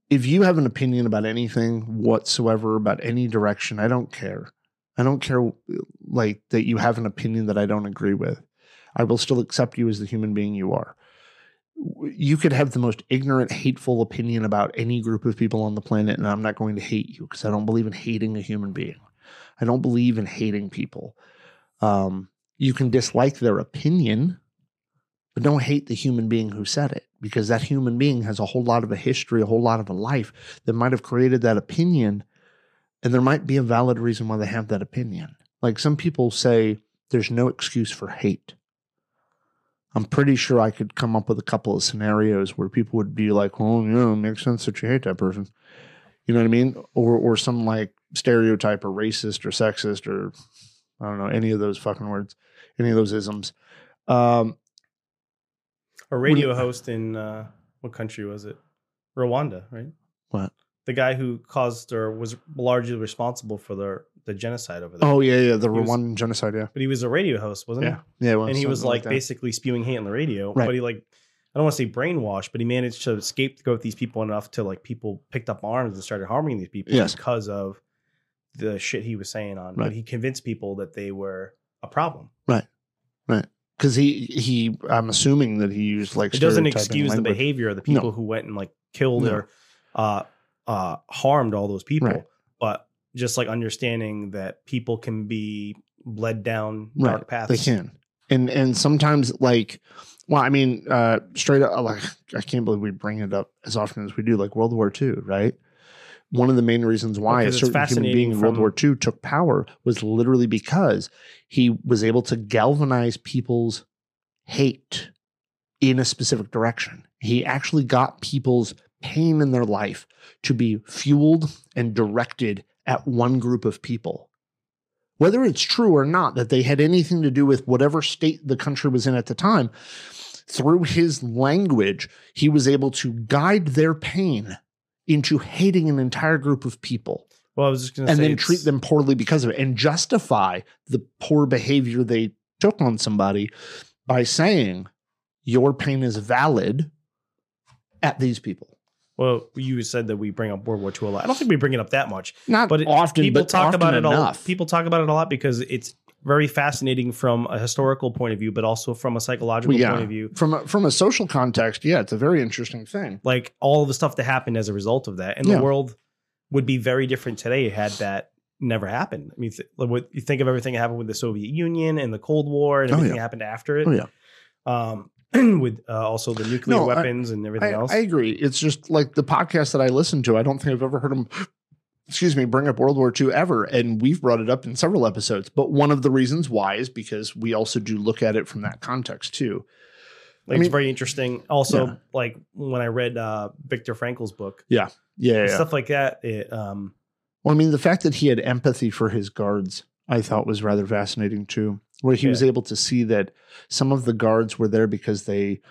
if you have an opinion about anything whatsoever, about any direction, I don't care. I don't care like that you have an opinion that I don't agree with. I will still accept you as the human being you are. You could have the most ignorant, hateful opinion about any group of people on the planet, and I'm not going to hate you because I don't believe in hating a human being. I don't believe in hating people. Um, you can dislike their opinion, but don't hate the human being who said it because that human being has a whole lot of a history, a whole lot of a life that might have created that opinion. And there might be a valid reason why they have that opinion. Like some people say, there's no excuse for hate. I'm pretty sure I could come up with a couple of scenarios where people would be like, well, yeah, it makes sense that you hate that person. You know what I mean? Or or some like stereotype or racist or sexist or I don't know, any of those fucking words, any of those isms. Um, a radio host in uh, what country was it? Rwanda, right? What? The guy who caused or was largely responsible for the the genocide over there. oh yeah, yeah, the He was- Rwandan genocide, yeah. but he was a radio host, wasn't he? Yeah. Yeah. well. And he was something like basically spewing hate on the radio. Right. But he like I don't want to say brainwashed, but he managed to scapegoat these people enough to like people picked up arms and started harming these people Yes. because of the shit he was saying on. Right. But he convinced people that they were a problem. Right. Right. Because he he I'm assuming that he used like it doesn't excuse the behavior of the people who went and like killed No. or uh uh harmed all those people Right. but just like understanding that people can be led down dark Right, paths They can, and and sometimes like, well, I mean, uh, straight up, like I can't believe we bring it up as often as we do, like World War II, right? One of the main reasons why a Because it's certain human being in World War II took power was literally because he was able to galvanize people's hate in a specific direction. He actually got people's pain in their life to be fueled and directed at one group of people. Whether it's true or not that they had anything to do with whatever state the country was in at the time, through his language, he was able to guide their pain into hating an entire group of people Well, I was just going to say and then treat them poorly because of it and justify the poor behavior they took on somebody by saying your pain is valid at these people. Well, you said that we bring up World War II a lot. I don't think we bring it up that much. Not But it- often, people but talk often about it enough. People talk about it a lot because it's very fascinating from a historical point of view, but also from a psychological Well, yeah. point of view. from a, from a social context, yeah, it's a very interesting thing. Like all of the stuff that happened as a result of that, and Yeah. the world would be very different today had that never happened. I mean, th- like what you think of everything that happened with the Soviet Union and the Cold War and Oh, everything yeah. that happened after it. Oh, yeah. Um, with uh, also the nuclear No, I- weapons and everything I, else. I agree. It's just like the podcast that I listen to. I don't think I've ever heard them, excuse me, bring up World War II ever. And we've brought it up in several episodes. But one of the reasons why is because we also do look at it from that context too. like I mean- it's very interesting. Also, Yeah. like when I read uh, Viktor Frankl's book, Yeah. Yeah. yeah. stuff like that. It, um, Well, I mean, the fact that he had empathy for his guards, I thought was rather fascinating too, where he was able to see that some of the guards were there because they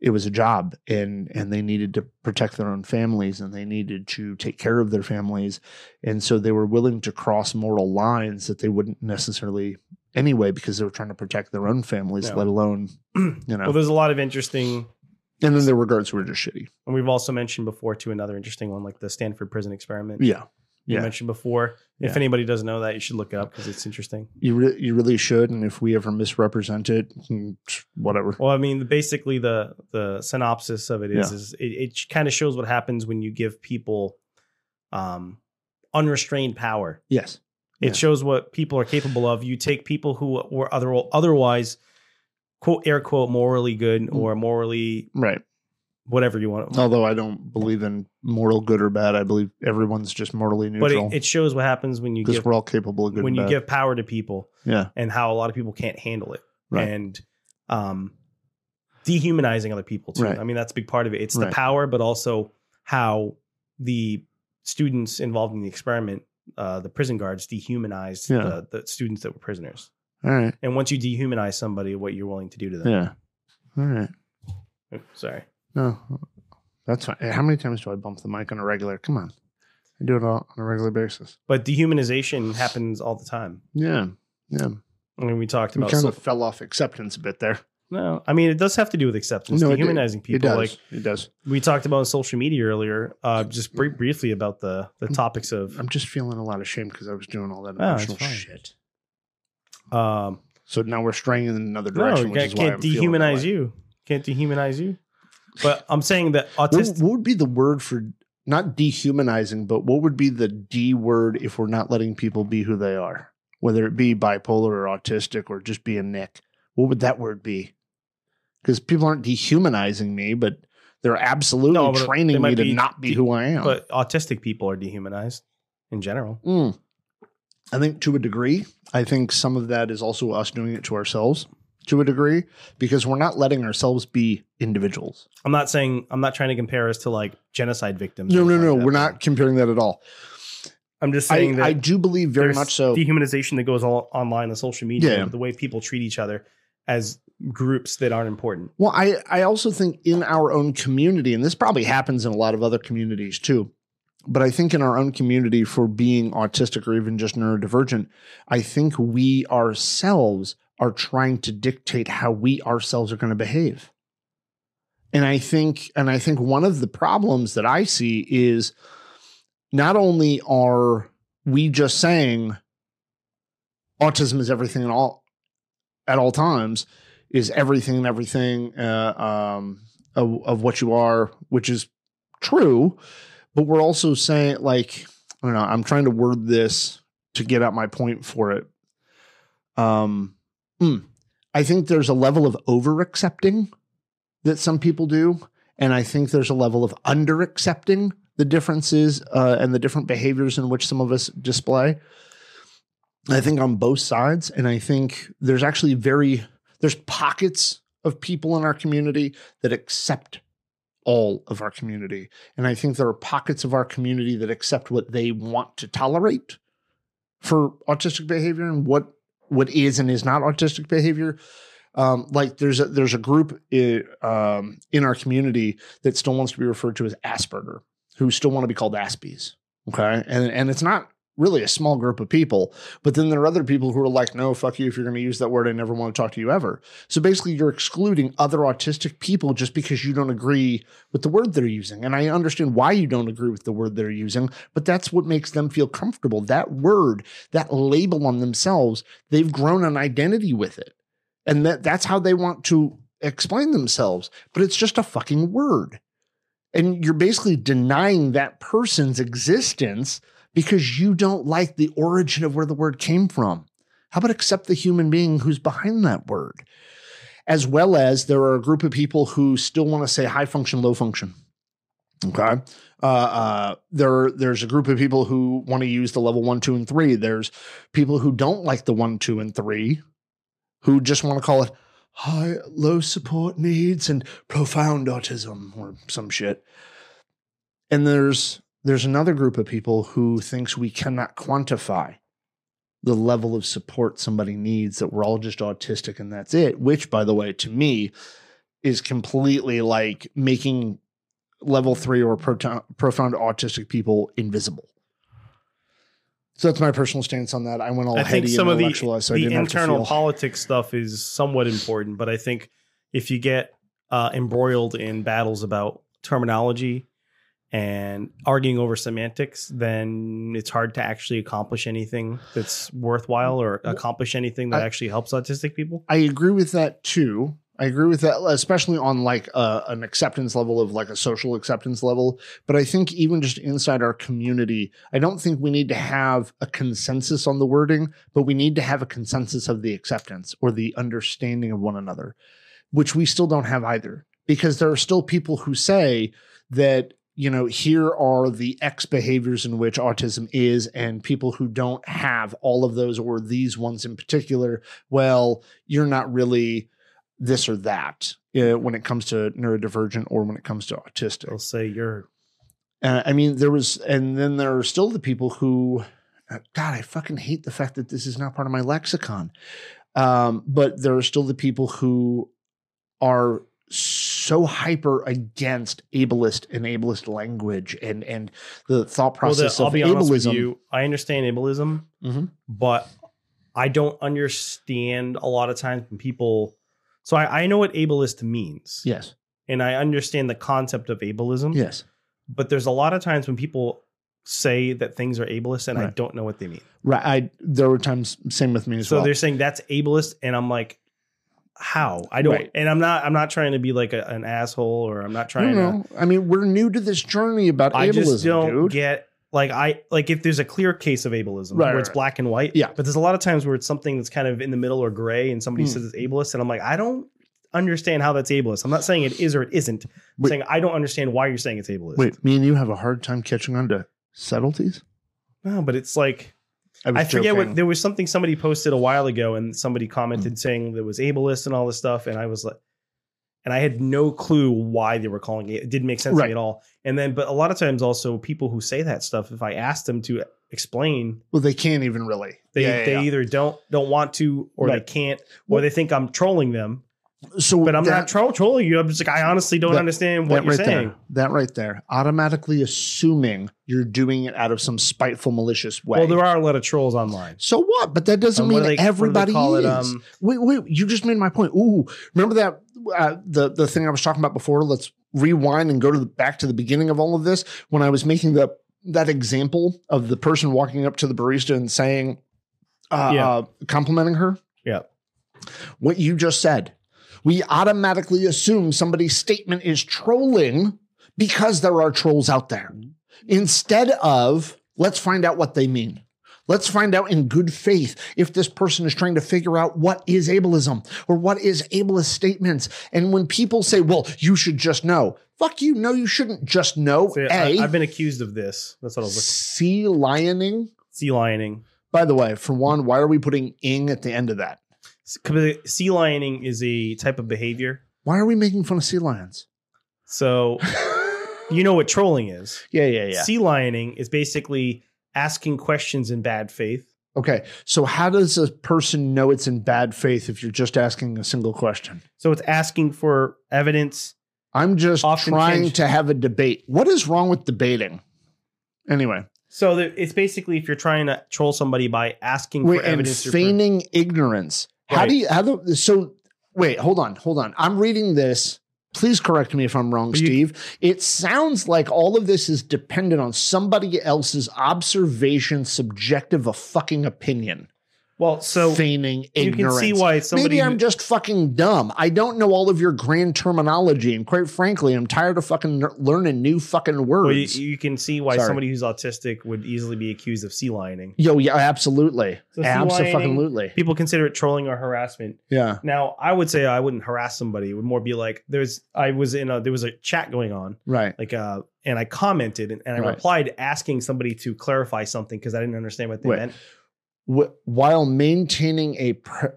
it was a job and and they needed to protect their own families and they needed to take care of their families and so they were willing to cross moral lines that they wouldn't necessarily anyway because they were trying to protect their own families Yeah. let alone you know well, there's a lot of interesting, and then there were guards who were just shitty and we've also mentioned before too another interesting one, like the Stanford prison experiment. yeah you yeah. mentioned before. If Yeah. anybody doesn't know that, you should look it up because it's interesting. you re- you really should and if we ever misrepresent it mm, whatever Well, I mean, basically the the synopsis of it is Yeah. is it, it kind of shows what happens when you give people um, unrestrained power. yes It shows what people are capable of. You take people who were other, otherwise quote air quote morally good Mm. or morally right whatever you want. Although I don't believe in moral good or bad, I believe everyone's just morally but neutral it, it shows what happens when you because give we're all capable of good when you bad. give power to people yeah, and how a lot of people can't handle it Right. and um dehumanizing other people too. Right. I mean that's a big part of it. It's Right. the power but also how the students involved in the experiment uh, the prison guards dehumanized Yeah. the, the students that were prisoners. all right, And once you dehumanize somebody, what you're willing to do to them. yeah, all right. Oh, Sorry. No, that's fine. How many times do I bump the mic on a regular? Come on, I do it all on a regular basis. But dehumanization happens all the time. Yeah, yeah. I mean, we talked We about kind so- of fell off acceptance a bit there. no. I mean, it does have to do with acceptance. No, it- dehumanizing It people, does. like it does. we talked about on social media earlier. Uh, just bri- briefly about the the topics of I'm just feeling a lot of shame because I was doing all that Oh, emotional fine. shit. um. So now we're straying in another No, direction, you which can't, why I'm can't feeling that dehumanize you. Can't dehumanize you. But I'm saying that What, autistic. what would be the word for not dehumanizing, but what would be the D word if we're not letting people be who they are? Whether it be bipolar or autistic or just being Nick. What would that word be? Because people aren't dehumanizing me, but they're absolutely No, but training me to be not be de- who I am. But autistic people are dehumanized in general. Mm. I think to a degree, I think some of that is also us doing it to ourselves to a degree because we're not letting ourselves be individuals. I'm not saying I'm not trying to compare us to like genocide victims. No, no, no. like We're not comparing that at all. I'm just I, saying that I do believe very much so. dehumanization that goes all online on social media. Yeah. The way people treat each other as groups that aren't important. Well, I, I also think in our own community, and this probably happens in a lot of other communities too, but I think in our own community for being autistic or even just neurodivergent, I think we ourselves are trying to dictate how we ourselves are going to behave. And I think, and I think one of the problems that I see is not only are we just saying autism is everything and all at all times, is everything and everything uh, um, of, of what you are, which is true. But we're also saying, like, I don't know, I'm trying to word this to get out my point for it. Um, hmm, I think there's a level of over accepting that some people do. And I think there's a level of under accepting the differences uh, and the different behaviors in which some of us display. I think on both sides. And I think there's actually very, there's pockets of people in our community that accept all of our community. And I think there are pockets of our community that accept what they want to tolerate for autistic behavior and what what is and is not autistic behavior. Um, like there's a there's a group i- um, in our community that still wants to be referred to as Asperger, who still want to be called Aspies. Okay. And and it's not really a small group of people. But then there are other people who are like, no, fuck you. If you're going to use that word, I never want to talk to you ever. So basically, you're excluding other autistic people just because you don't agree with the word they're using. And I understand why you don't agree with the word they're using, but that's what makes them feel comfortable. That word, that label on themselves, they've grown an identity with it. And that, that's how they want to explain themselves. But it's just a fucking word. And you're basically denying that person's existence because you don't like the origin of where the word came from. How about accept the human being who's behind that word? As well as there are a group of people who still want to say high function, low function. Okay. Uh, uh, there, there's a group of people who want to use the level one, two, and three. There's people who don't like the one, two, and three, who just want to call it high, low support needs and profound autism or some shit. And there's there's another group of people who thinks we cannot quantify the level of support somebody needs that we're all just autistic and that's it which by the way to me is completely like making level 3 or proton- profound autistic people invisible so that's my personal stance on that. I went all I think heady some of the, so I the didn't have to internal politics stuff is somewhat important, but I think if you get uh, embroiled in battles about terminology and arguing over semantics, then it's hard to actually accomplish anything that's worthwhile or accomplish anything that I- actually helps autistic people. I agree with that too. I agree with that, especially on like uh, an acceptance level of like a social acceptance level. But I think even just inside our community, I don't think we need to have a consensus on the wording, but we need to have a consensus of the acceptance or the understanding of one another, which we still don't have either. Because there are still people who say that, you know, here are the X behaviors in which autism is, and people who don't have all of those or these ones in particular, well, you're not really this or that uh, when it comes to neurodivergent or when it comes to autistic. They'll say you're Uh, I mean, there was, and then there are still the people who, uh, God, I fucking hate the fact that this is not part of my lexicon. Um, but there are still the people who are so hyper against ableist and ableist language and and the thought well. The, process of be honest with ableism. you. I understand ableism, Mhm. but I don't understand a lot of times when people. So I, I know what ableist means. Yes, and I understand the concept of ableism. yes, But there's a lot of times when people say that things are ableist and I don't know what they mean. right. I there were times same with me as So well. So they're saying that's ableist and I'm like how? I don't Right. and I'm not I'm not trying to be like a, an asshole or I'm not trying don't know. I mean, we're new to this journey about to I ableism, just don't dude. get like I like if there's a clear case of ableism Right, where it's black and white. Yeah. But there's a lot of times where it's something that's kind of in the middle or gray and somebody Hmm. says it's ableist and I'm like, I don't understand how that's ableist. I'm not saying it is or it isn't. I'm Wait. saying I don't understand why you're saying it's ableist. Wait, me and you have a hard time catching on to subtleties. No, but it's like was I forget joking. what there was something somebody posted a while ago, and somebody commented mm. saying there was ableist and all this stuff, and I was like, and I had no clue why they were calling it. It didn't make sense to me at all. And then, but a lot of times, also people who say that stuff, if I ask them to explain, Well, they can't even really. they Yeah, yeah, they yeah. either don't don't want to, or they can't, or Well- they think I'm trolling them. So, But I'm that, not tro- trolling you. I'm just like I honestly don't That- understand what you're right saying. there. That right there, automatically assuming you're doing it out of some spiteful, malicious way. Well, there are a lot of trolls online. so what? But that doesn't Um, mean they- what do they everybody is. it? Um, wait, wait, you just made my point. Ooh, remember that uh, the the thing I was talking about before? Let's rewind and go to the back to the beginning of all of this when I was making the that example of the person walking up to the barista and saying, uh, Yeah. uh, complimenting her. Yeah. What you just said, we automatically assume somebody's statement is trolling because there are trolls out there instead of let's find out what they mean. Let's find out in good faith if this person is trying to figure out what is ableism or what is ableist statements. And when people say, well, you should just know, fuck you. No, you shouldn't just know. so A, I, have been accused of this. That's what I was looking. sea lioning. Sea lioning. By the way, for one, why are we putting ing at the end of that? Sea lioning is a type of behavior. Why are we making fun of sea lions? So you know what trolling is. Yeah, yeah, yeah. Sea lioning is basically asking questions in bad faith. Okay. So how does a person know it's in bad faith if you're just asking a single question? So it's asking for evidence I'm just Often trying tinged- to have a debate. What is wrong with debating? Anyway, So the, it's basically if you're trying to troll somebody by asking wait, for and evidence or proof. feigning ignorance. How Right. do you how the so wait, hold on, hold on. I'm reading this. Please correct me if I'm wrong, you- Steve. It sounds like all of this is dependent on somebody else's observation, subjective, a fucking opinion. Well, so feigning you can see why somebody Maybe I'm who- just fucking dumb. I don't know all of your grand terminology, and quite frankly, I'm tired of fucking ner- learning new fucking well, you, words. you can see why Sorry. somebody who's autistic would easily be accused of sea lioning. Yo, yeah, absolutely, So absolutely, People consider it trolling or harassment. yeah, Now, I would say I wouldn't harass somebody. It would more be like there's I was in a there was a chat going on right. like uh and I commented and, and I Right. replied asking somebody to clarify something because I didn't understand what they Wait. meant. Wh- while maintaining a pre-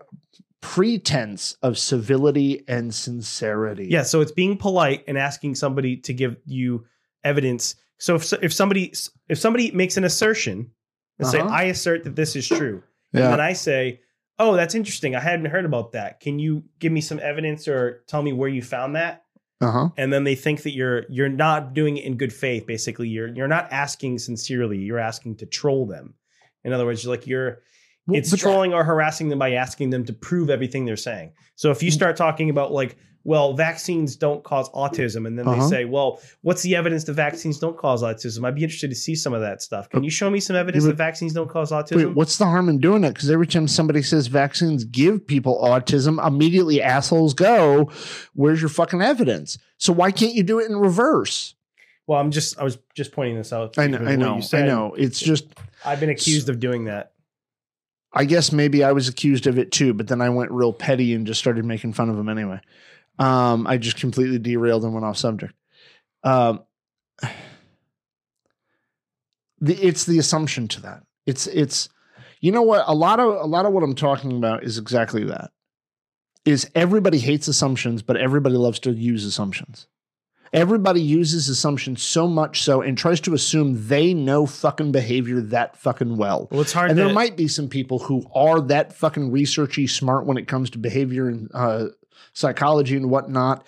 pretense of civility and sincerity. Yeah, so it's being polite and asking somebody to give you evidence. So if if somebody if somebody makes an assertion and say Uh-huh. I assert that this is true, and then I say, "Oh, that's interesting. I hadn't heard about that. Can you give me some evidence or tell me where you found that?" uh huh. And then they think that you're you're not doing it in good faith. Basically, you're you're not asking sincerely. You're asking to troll them. In other words, like you're it's trolling or harassing them by asking them to prove everything they're saying. So if you start talking about like, well, vaccines don't cause autism, and then Uh-huh. they say, well, what's the evidence that vaccines don't cause autism? I'd be interested to see some of that stuff. Can you show me some evidence that vaccines don't cause autism? Wait, what's the harm in doing it? Because every time somebody says vaccines give people autism, immediately assholes go, "Where's your fucking evidence?" So why can't you do it in reverse? well, I'm just I was just pointing this out. I know, I know, you I know. It's just, I've been accused of doing that. I guess maybe I was accused of it too, but then I went real petty and just started making fun of them anyway. Um, I just completely derailed and went off subject. Um, the, it's the assumption to that. It's it's you know what a lot of a lot of what I'm talking about is exactly that. Is everybody hates assumptions, but everybody loves to use assumptions. Everybody uses assumptions so much so and tries to assume they know fucking behavior that fucking well. Well, it's hard And to there might be some people who are that fucking researchy smart when it comes to behavior and uh, psychology and whatnot.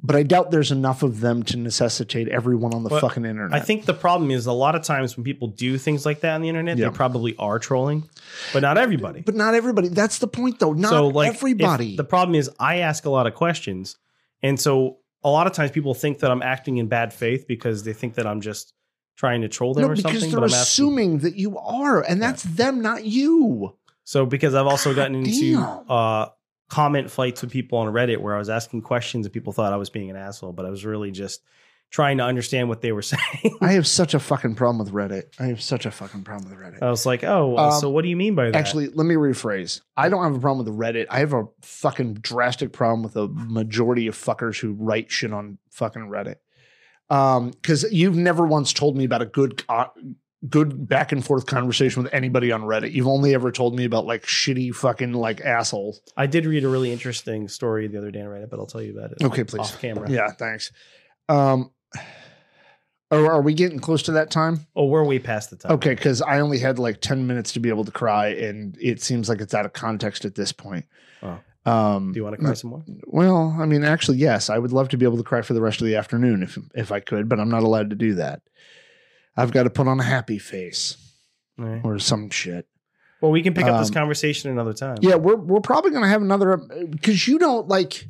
But I doubt there's enough of them to necessitate everyone on the Well, fucking internet. I think the problem is a lot of times when people do things like that on the internet, Yeah. they probably are trolling, but not everybody. but not everybody. That's the point, though. Not so like everybody. the problem is I ask a lot of questions, and so a lot of times people think that I'm acting in bad faith because they think that I'm just trying to troll them no, or because something. they're But I'm asking. assuming that you are, and that's them, not you. So because I've also gotten God into uh, comment fights with people on Reddit where I was asking questions and people thought I was being an asshole, but I was really just trying to understand what they were saying. I have such a fucking problem with Reddit. I have such a fucking problem with Reddit. I was like, oh, well, Um, so what do you mean by that? Actually, let me rephrase. I don't have a problem with Reddit. I have a fucking drastic problem with the majority of fuckers who write shit on fucking Reddit. Um, because you've never once told me about a good, uh, good back and forth conversation with anybody on Reddit. You've only ever told me about like shitty fucking like assholes. I did read a really interesting story the other day on Reddit, but I'll tell you about it. Okay, please. Off camera. Yeah, thanks. Um, are, are we getting close to that time? Oh, were we're past the time. Okay, because I only had like 10 minutes to be able to cry, and it seems like it's out of context at this point. Oh. Um, Do you want to cry some more? Well, I mean, actually, yes, I would love to be able to cry for the rest of the afternoon if if I could, but I'm not allowed to do that. I've got to put on a happy face right. or some shit. Well, we can pick up this Um, conversation another time. Yeah, we're we're probably going to have another because you don't like,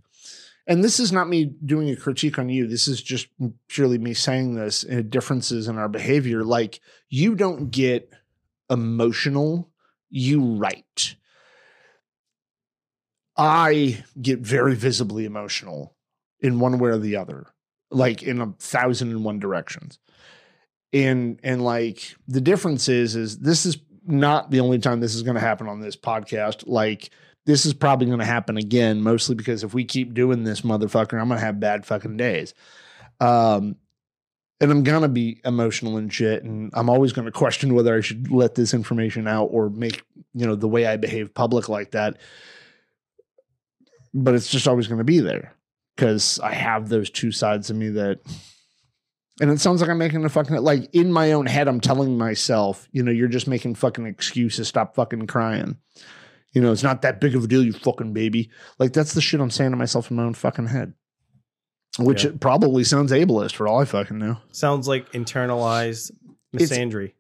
and this is not me doing a critique on you. This is just purely me saying this uh, differences in our behavior. Like you don't get emotional, you write. I get very visibly emotional in one way or the other, like in a thousand and one directions. And and like the difference is is this is not the only time this is going to happen on this podcast. Like this is probably going to happen again, mostly because if we keep doing this, motherfucker, I'm going to have bad fucking days. Um, and I'm gonna be emotional and shit, and I'm always going to question whether I should let this information out or make you know the way I behave public like that. But it's just always going to be there because I have those two sides of me that and it sounds like I'm making a fucking like in my own head, I'm telling myself, you know, you're just making fucking excuses. Stop fucking crying. You know, it's not that big of a deal, you fucking baby. Like that's the shit I'm saying to myself in my own fucking head. which Yeah. probably sounds ableist for all I fucking know. Sounds like internalized misandry,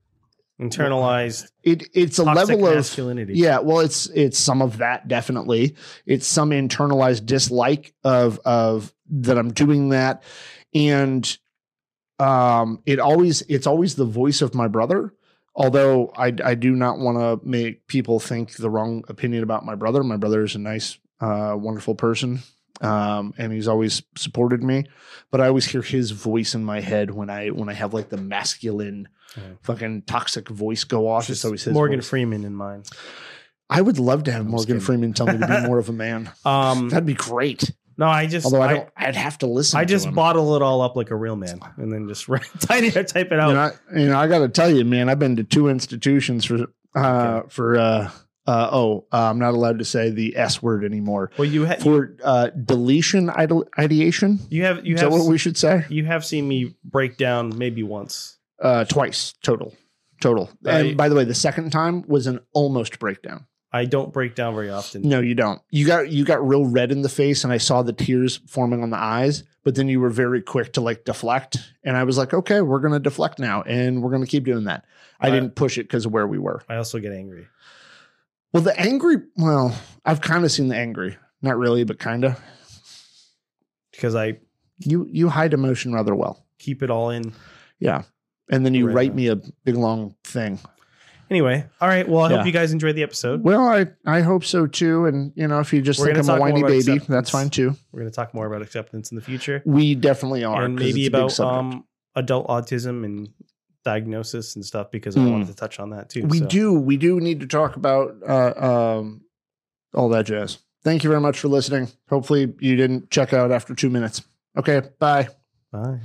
internalized It it's a level of masculinity. Yeah, well, it's it's some of that definitely. It's some internalized dislike of of that I'm doing that, and um, it always it's always the voice of my brother. Although I I do not want to make people think the wrong opinion about my brother. My brother is a nice, uh, wonderful person, um, and he's always supported me. But I always hear his voice in my head when I when I have like the masculine. Yeah. Fucking toxic voice go off. It's always his Morgan voice. Freeman in mind. I would love to have I'm Morgan. Freeman tell me to be more of a man. Um, That'd be great. No, I just Although I I, don't, I'd have to listen. To it. I just bottle it all up like a real man, and then just write, type it type it out. You know, I, you know, I got to tell you, man. I've been to two institutions for uh Okay. for uh uh oh, uh, I'm not allowed to say the S word anymore well, you for uh deletion ide- ideation. you have you Is have that what we should say? you have seen me break down maybe once. Uh, twice total, total. I- and by the way, the second time was an almost breakdown. I don't break down very often. No, you don't. You got you got real red in the face, and I saw the tears forming on the eyes. But then you were very quick to like deflect, and I was like, okay, we're gonna deflect now, and we're gonna keep doing that. I Uh, didn't push it because of where we were. I also get angry. Well, the angry. Well, I've kind of seen the angry, not really, but kind of. because I You you hide emotion rather well, keep it all in. yeah. And then you Right write on. me a big long thing. Anyway, all right. Well, I Yeah. hope you guys enjoyed the episode. Well, I I hope so too. And you know, if you just We're think gonna I'm a talk more whiny about baby, acceptance. that's fine too. We're going to talk more about acceptance in the future, We definitely are, and 'cause maybe it's a big about subject. um adult autism and diagnosis and stuff because I Mm. wanted to touch on that too. we so. do we do need to talk about uh, um, all that jazz thank you very much for listening hopefully you didn't check out after two minutes okay bye Bye.